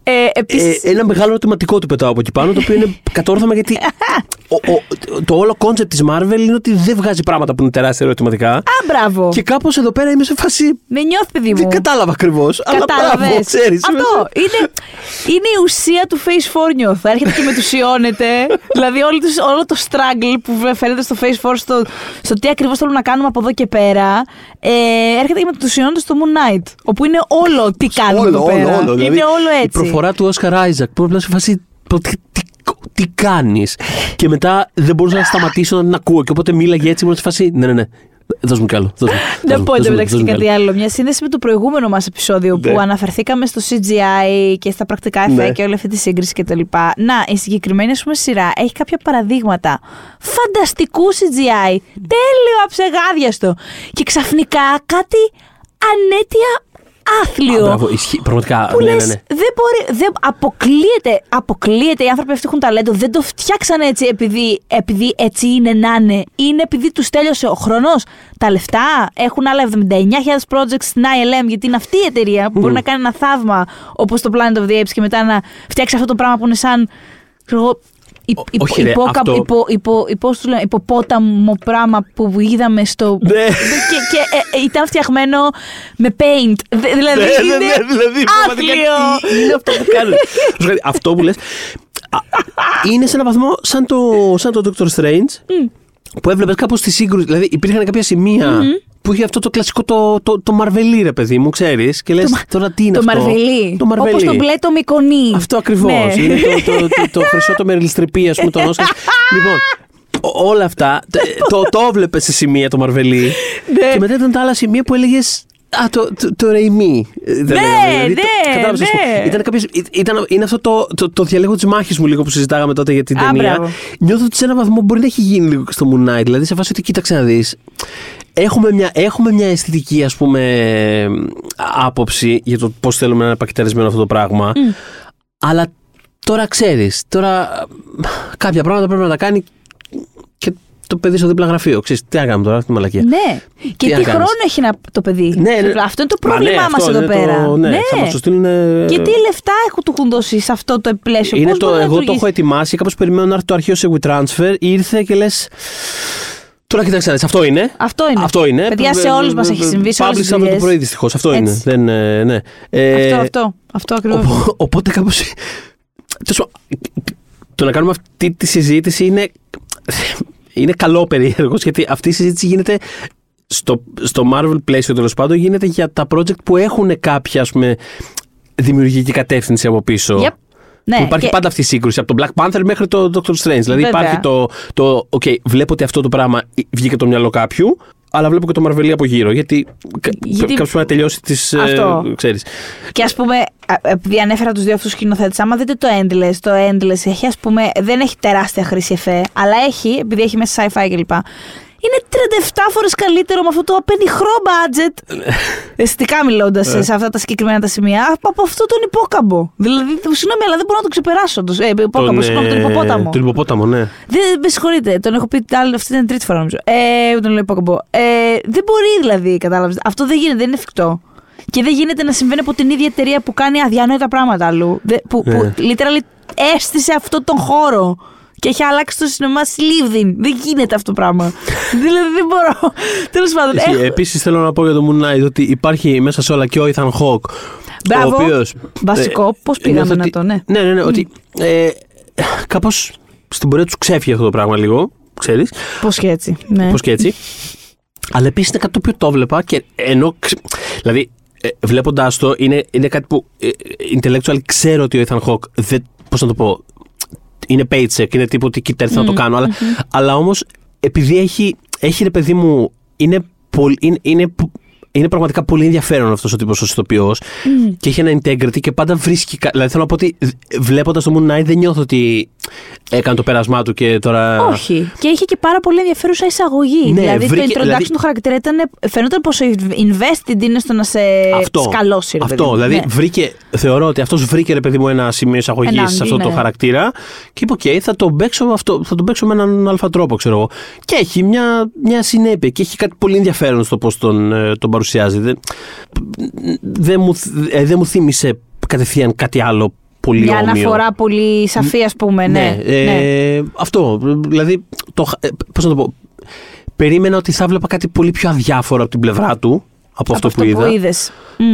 Ε, επίσης, Ε, ένα μεγάλο ερωτηματικό του πετάω από εκεί πάνω, το οποίο είναι κατόρθωμα γιατί ο, ο, το όλο κόνσεπτ της Marvel είναι ότι δεν βγάζει πράγματα που είναι τεράστια ερωτηματικά. Α, μπράβο. Και κάπως εδώ πέρα είμαι σε φάση. Με νιώθει, παιδί μου. Δεν κατάλαβα ακριβώς. Αλλά μπράβο, Κατάλαβες. ξέρεις. Αυτό είναι, είναι η ουσία του Phase 4 νιώθω. Έρχεται και μετουσιώνεται. δηλαδή όλο το, όλο το struggle που φαίνεται στο Phase 4 στο, στο τι ακριβώς θέλουμε να κάνουμε από εδώ και πέρα ε, έρχεται και μετουσιώνεται στο Moon Knight. Όπου είναι όλο τι κάνουμε Όλο, εδώ όλο, πέρα. όλο. Είναι Δηλαδή, όλο Η έτσι. Προφορά του Όσκαρ Άιζακ που απλά σε φάση. «Πο- Τι, τι, τι κάνεις; Και μετά δεν μπορούσα να σταματήσω να την ακούω. Και οπότε μίλαγε έτσι, ήμουν σε φάση. Ναι, ναι, ναι. Δώσ' μου κι άλλο. δώσ' μου, δώσ' Να μου, πω δώσ' μου, εντωμεταξύ δώσ' μου και κι κάτι άλλο. άλλο. Μια σύνδεση με το προηγούμενο μας επεισόδιο που Ναι. αναφερθήκαμε στο CGI και στα πρακτικά Ναι. εφέ και όλη αυτή τη σύγκριση κτλ. Να, η συγκεκριμένη ας πούμε, σειρά έχει κάποια παραδείγματα φανταστικού CGI. Τέλειο, αψεγάδιαστο. Και ξαφνικά κάτι ανέτεια Α, άθλιο. Μπράβο, ισχύει. Πραγματικά. Που ναι, λες, ναι, ναι. δεν μπορεί, δεν, αποκλείεται, αποκλείεται οι άνθρωποι αυτοί έχουν ταλέντο. Δεν το φτιάξανε έτσι επειδή, επειδή έτσι είναι να είναι. Είναι επειδή τους τέλειωσε ο χρόνο, τα λεφτά. Έχουν άλλα 79.000 projects στην ILM, γιατί είναι αυτή η εταιρεία που μπορεί να κάνει ένα θαύμα όπως το Planet of the Apes και μετά να φτιάξει αυτό το πράγμα που είναι σαν. ξέρω εγώ, υ- Ό- υπο- όχι, ρε, υπόκα- αυτό- υπο- υπο- υπό- πώς το λένε, υποπόταμο πράγμα που είδαμε στο. Ναι. και και ε, ε, ήταν φτιαγμένο με paint. Δε- Δηλαδή. Ναι, ναι, είναι ναι, δηλαδή, πραγματικά άθλιο. τι είναι αυτό που κάνουν. Σου λέει, αυτό που λες, α, είναι σε έναν βαθμό σαν το, σαν το Doctor Strange, που έβλεπες κάπως τη σύγκρουση. Δηλαδή υπήρχαν κάποια σημεία που είχε αυτό το κλασικό το, το, το μαρβελί, ρε παιδί μου, ξέρεις, και λες τώρα τι είναι το αυτό; μαρβελί. Το μαρβελί. Όπως το μπλε το μικονί. Αυτό ακριβώς. Ναι. Είναι το, το, το, το χρυσό το μεριλιστρεπί, ας πούμε, τον Όσκαρ. λοιπόν, ό- όλα αυτά το, το έβλεπες σε σημεία το Μαρβελί. Ναι. και μετά ήταν τα άλλα σημεία που έλεγες. Α, το, το, το Ρεϊμί. ναι, ναι. Ήταν κάποιες, ήταν, είναι αυτό το, το, το διαλέγω της μάχης μου λίγο που συζητάγαμε τότε για την Α, ταινία. μπράβο. Νιώθω ότι σε έναν βαθμό μπορεί να έχει γίνει λίγο και στο Moon Knight. Δηλαδή σε φάση ότι κοίταξε να δεις. Έχουμε μια, έχουμε μια αισθητική ας πούμε άποψη για το πώς θέλουμε να είναι πακεταρισμένο αυτό το πράγμα αλλά τώρα ξέρεις τώρα κάποια πράγματα πρέπει να τα κάνει και το παιδί στο δίπλα γραφείο ξέρεις τι να κάνουμε τώρα αυτή τη μαλακία Ναι. Και να τι κάνεις. χρόνο έχει να, το παιδί. Ναι, ναι. Αυτό είναι το Μα ναι, πρόβλημά αυτό μας εδώ είναι το- πέρα. ναι, θα μας το στείλουν ε, Και τι λεφτά έχουν του έχουν δώσει σε αυτό το πλαίσιο; είναι Πώς το, μπορεί να εγώ το λειτουργήσει; έχω ετοιμάσει κάπως περιμένω να έρθει το αρχείο σε WeTransfer ήρθε και λες Τώρα κοίταξε, να δεις, αυτό είναι. Αυτό είναι. Αυτό είναι. Παιδιά, σε όλους μας έχει συμβεί, σε όλες τις Publish αύριο το δουλειές. πρωί δυστυχώς. Αυτό Έτσι. είναι. Δεν, ε, ναι. Ε, Αυτό, αυτό. Αυτό ακριβώς. Οπό- Οπότε κάπω. Το να κάνουμε αυτή τη συζήτηση είναι. Είναι καλό περίεργο γιατί αυτή η συζήτηση γίνεται στο, στο Marvel πλαίσιο τέλος πάντων γίνεται για τα project που έχουν κάποια ας πούμε, δημιουργική κατεύθυνση από πίσω. Yep. Ναι, που υπάρχει και- πάντα αυτή η σύγκρουση από τον Black Panther μέχρι το Doctor Strange. Δηλαδή Βέβαια. υπάρχει το, το OK, βλέπω ότι αυτό το πράγμα βγήκε από το μυαλό κάποιου, αλλά βλέπω και το Marvel από γύρω. Γιατί, Γιατί- κάποιος πρέπει να τελειώσει τις. Αυτό. Ε, ξέρεις. Και ας πούμε, α, επειδή ανέφερα τους δύο αυτούς σκηνοθέτες, άμα δείτε το Endless, το Endless έχει ας πούμε, δεν έχει τεράστια χρήση εφέ, αλλά έχει, επειδή έχει μέσα sci-fi κλπ. Είναι 37 φορές καλύτερο με αυτό το απενιχρό budget. Αισθητικά μιλώντας Ε. σε αυτά τα συγκεκριμένα τα σημεία, από, από αυτό τον υπόκαμπο. Δηλαδή, συγγνώμη, αλλά δεν μπορώ να το ξεπεράσω. Το, ε, υπόκαμπο, Τον, συγγνώμη, τον ε, υποπόταμο. Τον υποπόταμο, ναι. Δεν με συγχωρείτε, τον έχω πει την άλλη, αυτή ήταν η τρίτη φορά νομίζω. Ε, τον λέω υπόκαμπο. Ε, δεν μπορεί δηλαδή, κατάλαβες. Αυτό δεν γίνεται, δεν είναι εφικτό. Και δεν γίνεται να συμβαίνει από την ίδια εταιρεία που κάνει αδιανόητα πράγματα αλλού. Δε- που, Ναι. που literally έστησε αυτό τον χώρο. Και έχει αλλάξει το σινεμά Σλίβδιν. Δεν γίνεται αυτό το πράγμα. δηλαδή δεν μπορώ. Τέλος πάντων. έχω- Επίσης θέλω να πω για το Moon Knight ότι υπάρχει μέσα σε όλα και ο Ethan Hawke. Μπράβο. Ο οποίος, Βασικό, ε, πώς πήγαμε νιώθω να ότι- το, ναι. Ναι, ναι, ναι. Ότι ε, κάπως στην πορεία του ξέφυγε αυτό το πράγμα λίγο. Ξέρεις. Πώς και έτσι. Ναι. Πώς και έτσι. Αλλά επίσης είναι κάτι το οποίο το βλέπα και ενώ. ξε- Δηλαδή, ε, βλέποντάς το, είναι, είναι κάτι που ε, intellectual ξέρω ότι ο Ethan Hawke δεν. Πώς να το πω. Είναι paycheck, είναι τύπου ότι κοίτα, έρθει να το κάνω. Αλλά, αλλά όμως, επειδή έχει, έχει ρε παιδί μου. Είναι, πολύ, είναι, είναι, πο- είναι πραγματικά πολύ ενδιαφέρον αυτός ο τύπος ο ηθοποιό και έχει ένα integrity και πάντα βρίσκει. κα- Δηλαδή θέλω να πω ότι βλέποντας το Moon Knight δεν νιώθω ότι έκανε το πέρασμά του και τώρα. Όχι. Και είχε και πάρα πολύ ενδιαφέρουσα εισαγωγή. Ναι, δηλαδή βρήκε- το introduction δηλαδή- του χαρακτήρα ήταν. Φαίνονταν πόσο invested είναι στο να σε σκαλώσει. ρε παιδί Αυτό. μου. Δηλαδή, Ναι. βρήκε, θεωρώ ότι αυτός βρήκε ρε παιδί μου ένα σημείο εισαγωγής Ενάντι, σε αυτό το ναι. χαρακτήρα και είπε: OK, θα τον παίξω, αυτό, θα τον παίξω με έναν αλφα τρόπο, ξέρω εγώ. Και έχει μια, μια συνέπεια και έχει κάτι πολύ ενδιαφέρον στο πώς τον, ε, τον παρουσιάζει. Δεν, δεν, μου, θ- ε, δεν μου θύμισε κατευθείαν κάτι άλλο πολύ Μια όμοιο. αναφορά πολύ σαφή, ας πούμε. Ναι. ε, ναι. Αυτό. Δηλαδή, το, ε, πώς να το πω. Περίμενα ότι θα βλέπα κάτι πολύ πιο αδιάφορο από την πλευρά του από, αυτό, που είδα. είδες.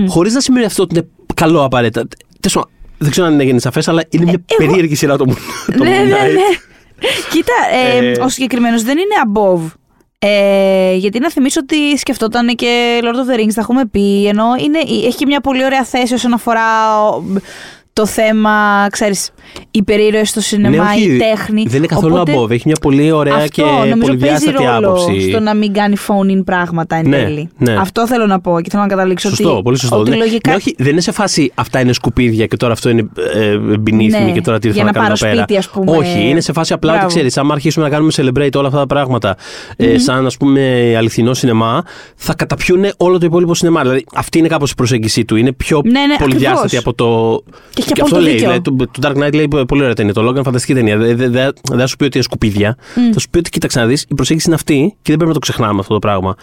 Χωρίς να σημαίνει αυτό ότι είναι καλό απαραίτητα. Τέλος πάντων, δεν ξέρω αν έγινε σαφές, αλλά είναι μια εγώ- περίεργη σειρά το, Moon- το ναι, Moon ναι, Knight. ναι. Κοίτα, ε, Ε, ο συγκεκριμένος δεν είναι above. Ε, γιατί να θυμίσω ότι σκεφτόταν και Lord of the Rings, τα έχουμε πει. Ενώ είναι, έχει και μια πολύ ωραία θέση όσον αφορά ο- το θέμα, ξέρεις, υπερήρωε στο σινεμά, Ναι, όχι, η τέχνη. Δεν είναι καθόλου Οπότε, above. Έχει μια πολύ ωραία αυτό και νομίζω παίζει πολυδιάστατη ρόλο άποψη. στο να μην κάνει phone in πράγματα εν Ναι, τέλει. ναι. Αυτό θέλω να πω και θέλω να καταλήξω Σωστό, ότι, πολύ σωστό. ότι Ναι. λογικά Ναι, όχι, δεν είναι σε φάση αυτά είναι σκουπίδια και τώρα αυτό είναι ε, beneath Ναι, me και τώρα τι για θα να κάνω πάρω εδώ πέρα. σπίτι, ας πούμε. Όχι, είναι σε φάση απλά ότι Μπράβο. ξέρεις, άμα αρχίσουμε να κάνουμε celebrate όλα αυτά τα πράγματα ε, σαν ας πούμε αληθινό σινεμά, θα καταπιούν όλο το υπόλοιπο σινεμά. Δηλαδή αυτή είναι κάπως η προσέγγιση του. Είναι πιο Ναι, ναι, πολυδιάστατη ακριβώς. από το. Και έχει και απόλυτο αυτό λέει. δίκιο. Δηλαδή, το, το Dark Knight λέει πολύ ωραία ταινία. Το Logan φανταστική ταινία. Δεν δε, δε, δεν θα σου πει ότι είναι σκουπίδια. Θα σου πει ότι κοίταξε να δεις, η προσέγγιση είναι αυτή και δεν πρέπει να το ξεχνάμε αυτό το πράγμα.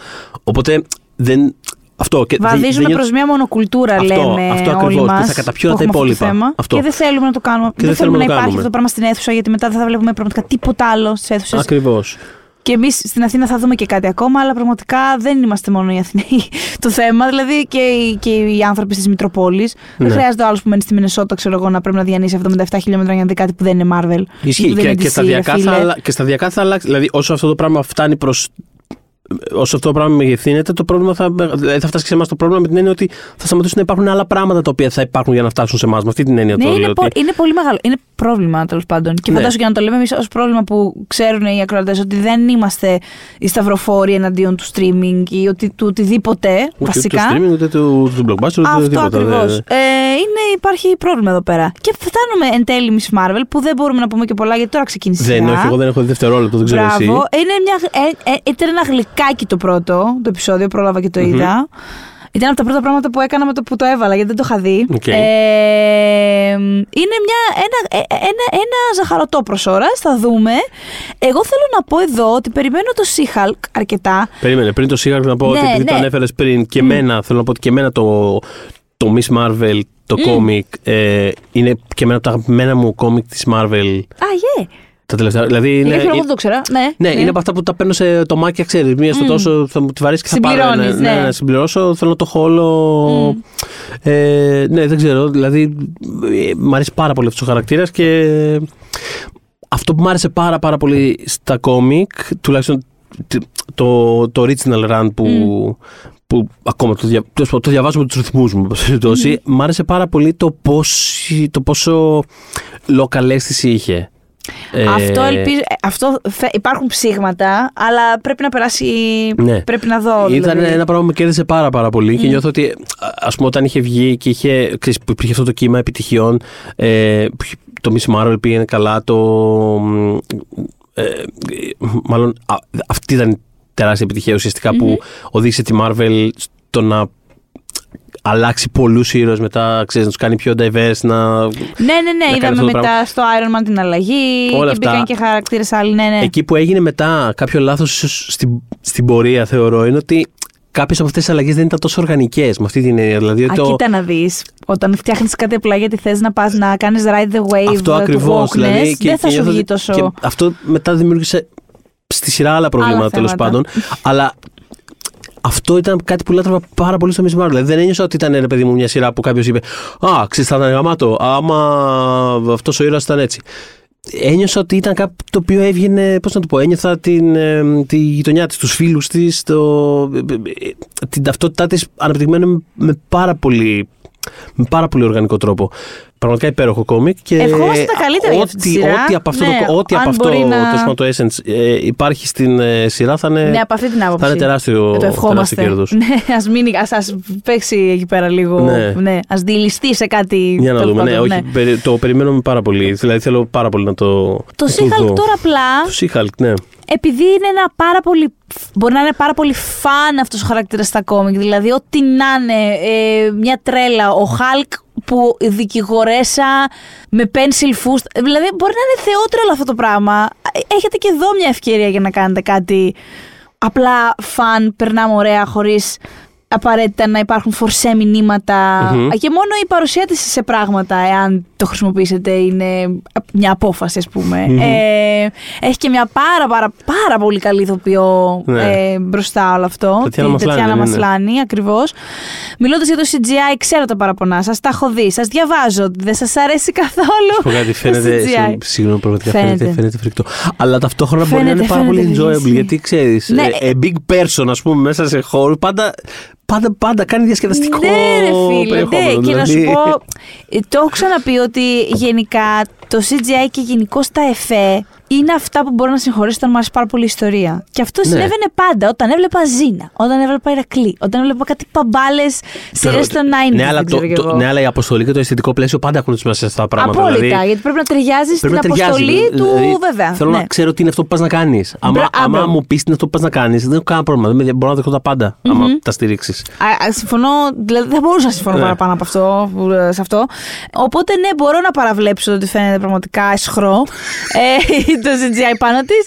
Οπότε δεν. Αυτό, και δεν- Βαδίζουμε δεν νιώθω- προς μια μονοκουλτούρα, Αυτό, λέμε αυτό όλοι ακριβώς, μας, που θα καταπιούν που τα έχουμε αυτό το υπόλοιπα. θέμα. Αυτό. Και δεν θέλουμε να το κάνουμε. δεν δεν θέλουμε θέλουμε να να το υπάρχει κάνουμε. αυτό το πράγμα στην αίθουσα, γιατί μετά δεν θα βλέπουμε πραγματικά τίποτα άλλο στις αίθουσες. Ακριβώς. Και εμείς στην Αθήνα θα δούμε και κάτι ακόμα, αλλά πραγματικά δεν είμαστε μόνο οι Αθηναίοι το θέμα. Δηλαδή και οι, και οι άνθρωποι τη Μητροπόλη. Δεν Ναι. χρειάζεται ο άλλος που μένει στη Μινεσότα, ξέρω εγώ, να πρέπει να διανύσει 77 χιλιόμετρα για να δει κάτι που δεν είναι Marvel. ή Ισχύει. που δεν Και, είναι και, DC, σταδιακά ρε θα, φίλε. αλλα- και σταδιακά θα αλλάξει. Δηλαδή, όσο αυτό το πράγμα φτάνει προς. Όσο αυτό το πράγμα μεγεθύνεται, το πρόβλημα θα, δηλαδή θα φτάσει και σε εμάς το πρόβλημα με την έννοια ότι θα σταματήσουν να υπάρχουν άλλα πράγματα τα οποία θα υπάρχουν για να φτάσουν σε εμάς. Με αυτή την έννοια Ναι, το είναι, λέω. πο- ότι- είναι πολύ μεγάλο. Είναι πρόβλημα τέλος πάντων. Και Ναι. φαντάζομαι για να το λέμε εμείς ως πρόβλημα που ξέρουν οι ακροατές ότι δεν είμαστε οι σταυροφόροι εναντίον του streaming ή ότι, του οτιδήποτε. Ούτε βασικά. του streaming, ούτε του, του blockbuster, ούτε Αυτό τίποτα. ακριβώς. δεν- Ε, είναι, υπάρχει πρόβλημα εδώ πέρα. Και φτάνουμε εν τέλει Miss Marvel που δεν μπορούμε να πούμε και πολλά γιατί τώρα ξεκίνησε. η Δεν, σειρά. όχι, εγώ δεν έχω δει δευτερόλεπτο, δεν ξέρω Μπράβο. εσύ. Είναι μια, ε, ε, ήταν ένα γλυκάκι το πρώτο, το επεισόδιο, πρόλαβα και το είδα. Ήταν από τα πρώτα πράγματα που έκανα με το που το έβαλα, γιατί δεν το είχα δει. Οκ. Ε, είναι μια, ένα, ε, ένα, ένα ζαχαρωτό προς ώρας, θα δούμε. Εγώ θέλω να πω εδώ ότι περιμένω το She-Hulk αρκετά. Περίμενε, πριν το Seahawks να πω Ναι, ότι επειδή το ναι. ανέφερες πριν και εμένα, θέλω να πω ότι και εμένα το, το Miss Marvel, το κόμικ, ε, είναι και εμένα από τα αγαπημένα μου κόμικ της Marvel Α, γε. Τα τελευταία. Δηλαδή είναι, Yeah. εγώ είναι- δεν το ξέρα. Ναι, ναι, είναι από αυτά που τα παίρνω σε τομάκια, ξέρεις. Μία στο τόσο θα μου τη βαρέσει και θα πάρω. Συμπληρώνεις, ναι, ναι. ναι, συμπληρώσω. Θέλω να το έχω όλο. Ε, ναι, δεν ξέρω. Δηλαδή, ε, μ' αρέσει πάρα πολύ αυτός ο χαρακτήρας και αυτό που μου άρεσε πάρα πάρα πολύ στα κόμικ, τουλάχιστον το, το original run που, που ακόμα το, δια, τέλος πάντων, το διαβάζω με τους ρυθμούς μου, όπως περιπτώσει, μ' άρεσε πάρα πολύ το, πώς, το πόσο local αίσθηση είχε. Αυτό Ε, ελπίζω. ε, Αυτό φε- υπάρχουν ψήγματα, αλλά πρέπει να περάσει. Ναι. Πρέπει να δω. Ήταν δηλαδή. ένα πράγμα που με κέρδισε πάρα, πάρα πολύ και νιώθω ότι α πούμε όταν είχε βγει και είχε, ξέρεις, που υπήρχε αυτό το κύμα επιτυχιών ε, που είχε- το Miss Marvel πήγαινε καλά το ε, μάλλον α, αυτή ήταν η τεράστια επιτυχία ουσιαστικά που οδήγησε τη Marvel στο να αλλάξει πολλούς ήρωες μετά, ξέρεις, να τους κάνει πιο diverse, να... Ναι, ναι, ναι. κάνει Είδαμε αυτό το μετά πράγμα. στο Iron Man την αλλαγή. Όλα και αυτά. μπήκαν και χαρακτήρες άλλοι. Ναι, ναι. Εκεί που έγινε μετά κάποιο λάθος ίσως στην, στην πορεία θεωρώ είναι ότι κάποιες από αυτές τις αλλαγές δεν ήταν τόσο οργανικές με αυτή την έννοια. Δηλαδή, Α, ότι το, κοίτα να δεις. Όταν φτιάχνεις κάτι απλά γιατί θες να πας να κάνεις ride the wave Αυτό του ακριβώς. wokeness, Δηλαδή, δεν θα σου νιώθω βγει ότι- τόσο. Και αυτό μετά δημιούργησε στη σειρά άλλα προβλήματα τέλος θέματα. πάντων. Αλλά αυτό ήταν κάτι που λάτρευα πάρα πολύ στο Miss Marvel. Δηλαδή δεν ένιωσα ότι ήταν ένα παιδί μου μια σειρά που κάποιος είπε Α, ξέρεις, θα ήταν γαμάτο. Άμα αυτός ο ήρωας ήταν έτσι. Ένιωσα ότι ήταν κάτι το οποίο έβγαινε, πώς να το πω, ένιωθα την, ε, τη γειτονιά της, τους φίλους της, το, ε, ε, την ταυτότητά της αναπτυγμένη με πάρα πολύ, με πάρα πολύ οργανικό τρόπο. Πραγματικά υπέροχο κόμικ και Ευχόμαστε τα καλύτερα για αυτή τη ό,τι- σειρά. Ό,τι από αυτό, Ναι, το, ό,τι αν από αυτό μπορεί να- τέλος πάντων, το Essence ε, υπάρχει στην ε, σειρά θα είναι, Ναι, από αυτή την άποψη. θα είναι τεράστιο, Ε, το τεράστιο ευχόμαστε. κέρδος. Ναι, ας μείνει, ας, ας παίξει εκεί πέρα λίγο. Ναι. Ναι. ας δηληστεί σε κάτι. Για να τέλος δούμε. Ναι, πάντων, όχι, περι- το περιμένουμε πάρα πολύ. Δηλαδή θέλω πάρα πολύ να το. Το να She-Hulk δω. τώρα απλά, Το She-Hulk, ναι. επειδή είναι ένα πάρα πολύ. Μπορεί να είναι πάρα πολύ φαν αυτός ο χαρακτήρας στα κόμικ. Δηλαδή, ό,τι να είναι ε, μια τρέλα. Ο Hulk που δικηγορέσα με pencil fust. Δηλαδή, μπορεί να είναι θεότρελο αυτό το πράγμα. Ε, Έχετε και εδώ μια ευκαιρία για να κάνετε κάτι απλά φαν, περνάμε ωραία, χωρίς απαραίτητα να υπάρχουν φορσέ μηνύματα. Μμμ. Και μόνο η παρουσία της σε πράγματα, εάν το χρησιμοποιήσετε, είναι μια απόφαση, ας πούμε. Ε, έχει και μια πάρα, πάρα, πάρα πολύ καλή ηθοποιό Ναι. ε, μπροστά όλο αυτό. Τατιάνα Τη Μασλάνη, Τατιάνα δεν είναι; Μασλάνη, ακριβώς. Μιλώντας για το CGI, ξέρω τα παραπονά σας, τα έχω δει, σας διαβάζω, δεν σας αρέσει καθόλου Πω κάτι, το φαίνεται. CGI. συγγνώμη, Συγγνώμη, πραγματικά φαίνεται, Φαίνεται. φαίνεται φρικτό. Αλλά ταυτόχρονα μπορεί να Φαίνεται, είναι πάρα πολύ φαίνεται enjoyable. δύση. Γιατί ξέρεις, Ναι. a big person, ας πούμε, μέσα σε χώρο, πάντα πάντα, πάντα κάνει διασκεδαστικό Ναι, ρε φίλε, ναι. περιεχόμενο. Και να σου δηλαδή. πω, ε, το έχω ξαναπεί ότι γενικά το CGI και γενικώς τα εφέ είναι αυτά που μπορώ να συγχωρήσω όταν μου αρέσει πάρα πολύ η ιστορία. Και αυτό Ναι. συνέβαινε πάντα. Όταν έβλεπα Ζήνα, όταν έβλεπα Ηρακλή, όταν έβλεπα κάτι παμπάλε σειρές Τώρα, των 90s. ναι, αλλά δεν ξέρω το, κι το, εγώ. ναι, αλλά η αποστολή και το αισθητικό πλαίσιο πάντα έχουν μέσα στα πράγματα. Απόλυτα, δηλαδή, γιατί πρέπει να ταιριάζει στην πρέπει να ταιριάζει. αποστολή του, Δηλαδή, βέβαια. Θέλω ναι. να ξέρω τι είναι αυτό που πας να κάνεις. Άμα, Μπρα- α, άμα μπράβο. μου πεις τι είναι αυτό που πας να κάνεις, δεν έχω κανένα πρόβλημα. Δεν με- μπορώ να δεχτώ τα πάντα. Άμα τα στηρίξεις. Α, α, συμφωνώ, δηλαδή δεν μπορούσα να συμφωνώ Ναι. παραπάνω από αυτό, που, ε, σε αυτό. Οπότε ναι, μπορώ να παραβλέψω ότι φαίνεται πραγματικά αισχρό ε, το CGI πάνω της.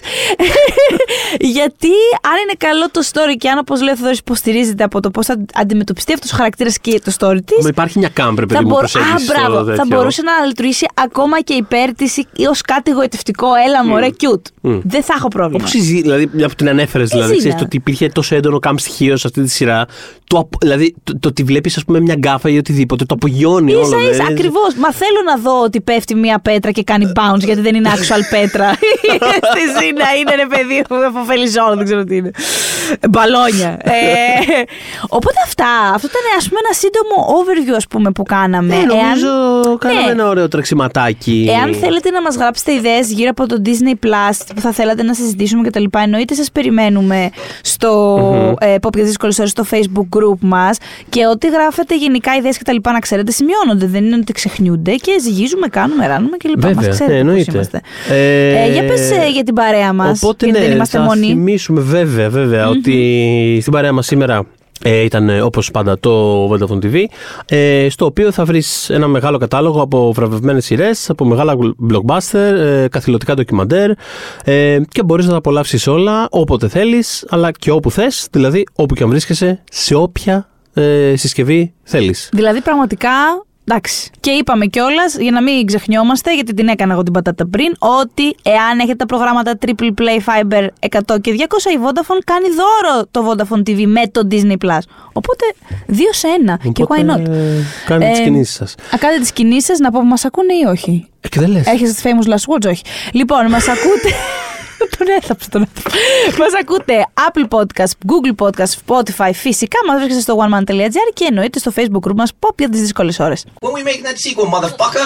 Γιατί αν είναι καλό το story και αν, όπως λέει ο Θοδωρής, υποστηρίζεται από το πώς θα αντιμετωπιστεί αυτός ο χαρακτήρας και το story της. Μα υπάρχει μια κάμπρε, παιδί Θα, μου, μπορ... προσέγγιση Α, στο μπράβο, θα τέτοιο. μπορούσε να λειτουργήσει ακόμα και υπέρ τη ως κάτι εγωιτευτικό. Έλα, μωρέ, cute. Δεν θα έχω πρόβλημα. Όπως δηλαδή, μια που την ανέφερες, δηλαδή, Ζήνα. ξέρεις, το ότι υπήρχε τόσο έντονο κάμπ στοιχείο σε αυτή τη σειρά. Το, απο- δηλαδή, το, το ότι βλέπεις, ας πούμε, μια γκάφα ή οτιδήποτε, το απογειώνει όλο. σα ίσα, δεν- ακριβώς. Μα θέλω να δω ότι πέφτει μια πέτρα και κάνει bounce γιατί δεν είναι actual πέτρα. Στη Ζήνα είναι ρε παιδί από φελιζόλ, δεν ξέρω τι είναι. Μπαλόνια. Ε, οπότε αυτά. Αυτό ήταν ας πούμε ένα σύντομο overview ας πούμε, που κάναμε. Ναι, νομίζω κάναμε ναι. ένα ωραίο τρεξιματάκι. Εάν θέλετε να μας γράψετε ιδέες γύρω από το Disney Plus που θα θέλατε να συζητήσουμε κτλ. Εννοείται σας περιμένουμε στο ε, Pop για τις δύσκολες ώρες στο Facebook group μας και ό,τι γράφετε γενικά ιδέες κτλ. να ξέρετε σημειώνονται. Δεν είναι ότι ξεχνιούνται και ζυγίζουμε, κάνουμε, ράνουμε κλπ. Μας Βέβαια, ξέρετε ναι, πώς εννοείται. είμαστε. Ε, Ε, για πες ε, για την παρέα μας, Οπότε γιατί ναι, δεν είμαστε θα μόνοι. θυμίσουμε βέβαια, βέβαια ότι στην παρέα μας σήμερα ε, ήταν ε, όπως πάντα το Vodafone TV ε, στο οποίο θα βρεις ένα μεγάλο κατάλογο από βραβευμένες σειρές, από μεγάλα blockbuster, ε, καθηλωτικά ντοκιμαντέρ ε, και μπορείς να τα απολαύσεις όλα όποτε θέλεις αλλά και όπου θες, δηλαδή όπου και αν βρίσκεσαι, σε όποια ε, συσκευή θέλεις. Δηλαδή πραγματικά. Εντάξει. Και είπαμε κιόλας, για να μην ξεχνιόμαστε, γιατί την έκανα εγώ την πατάτα πριν, ότι εάν έχετε τα προγράμματα Triple Play Fiber 100 και 200, η Vodafone κάνει δώρο το Vodafone TV με το Disney Plus. Οπότε δύο σε ένα. και why not; ε, κάντε τις Ε, κινήσεις σας. Α, κάντε τις κινήσεις σας, να πω, μας ακούνε ή όχι; Ε, και δεν λες. Έρχεστε στη Famous Last Watch, όχι. Λοιπόν, μας ακούτε. τον έθαψε τον έθαψε. Μα ακούτε Apple Podcast, Google Podcast, Spotify. Φυσικά μα βρίσκεστε στο oneman.gr και εννοείται στο Facebook group μα Pop για τι δύσκολε ώρε. When we making that sequel, motherfucker?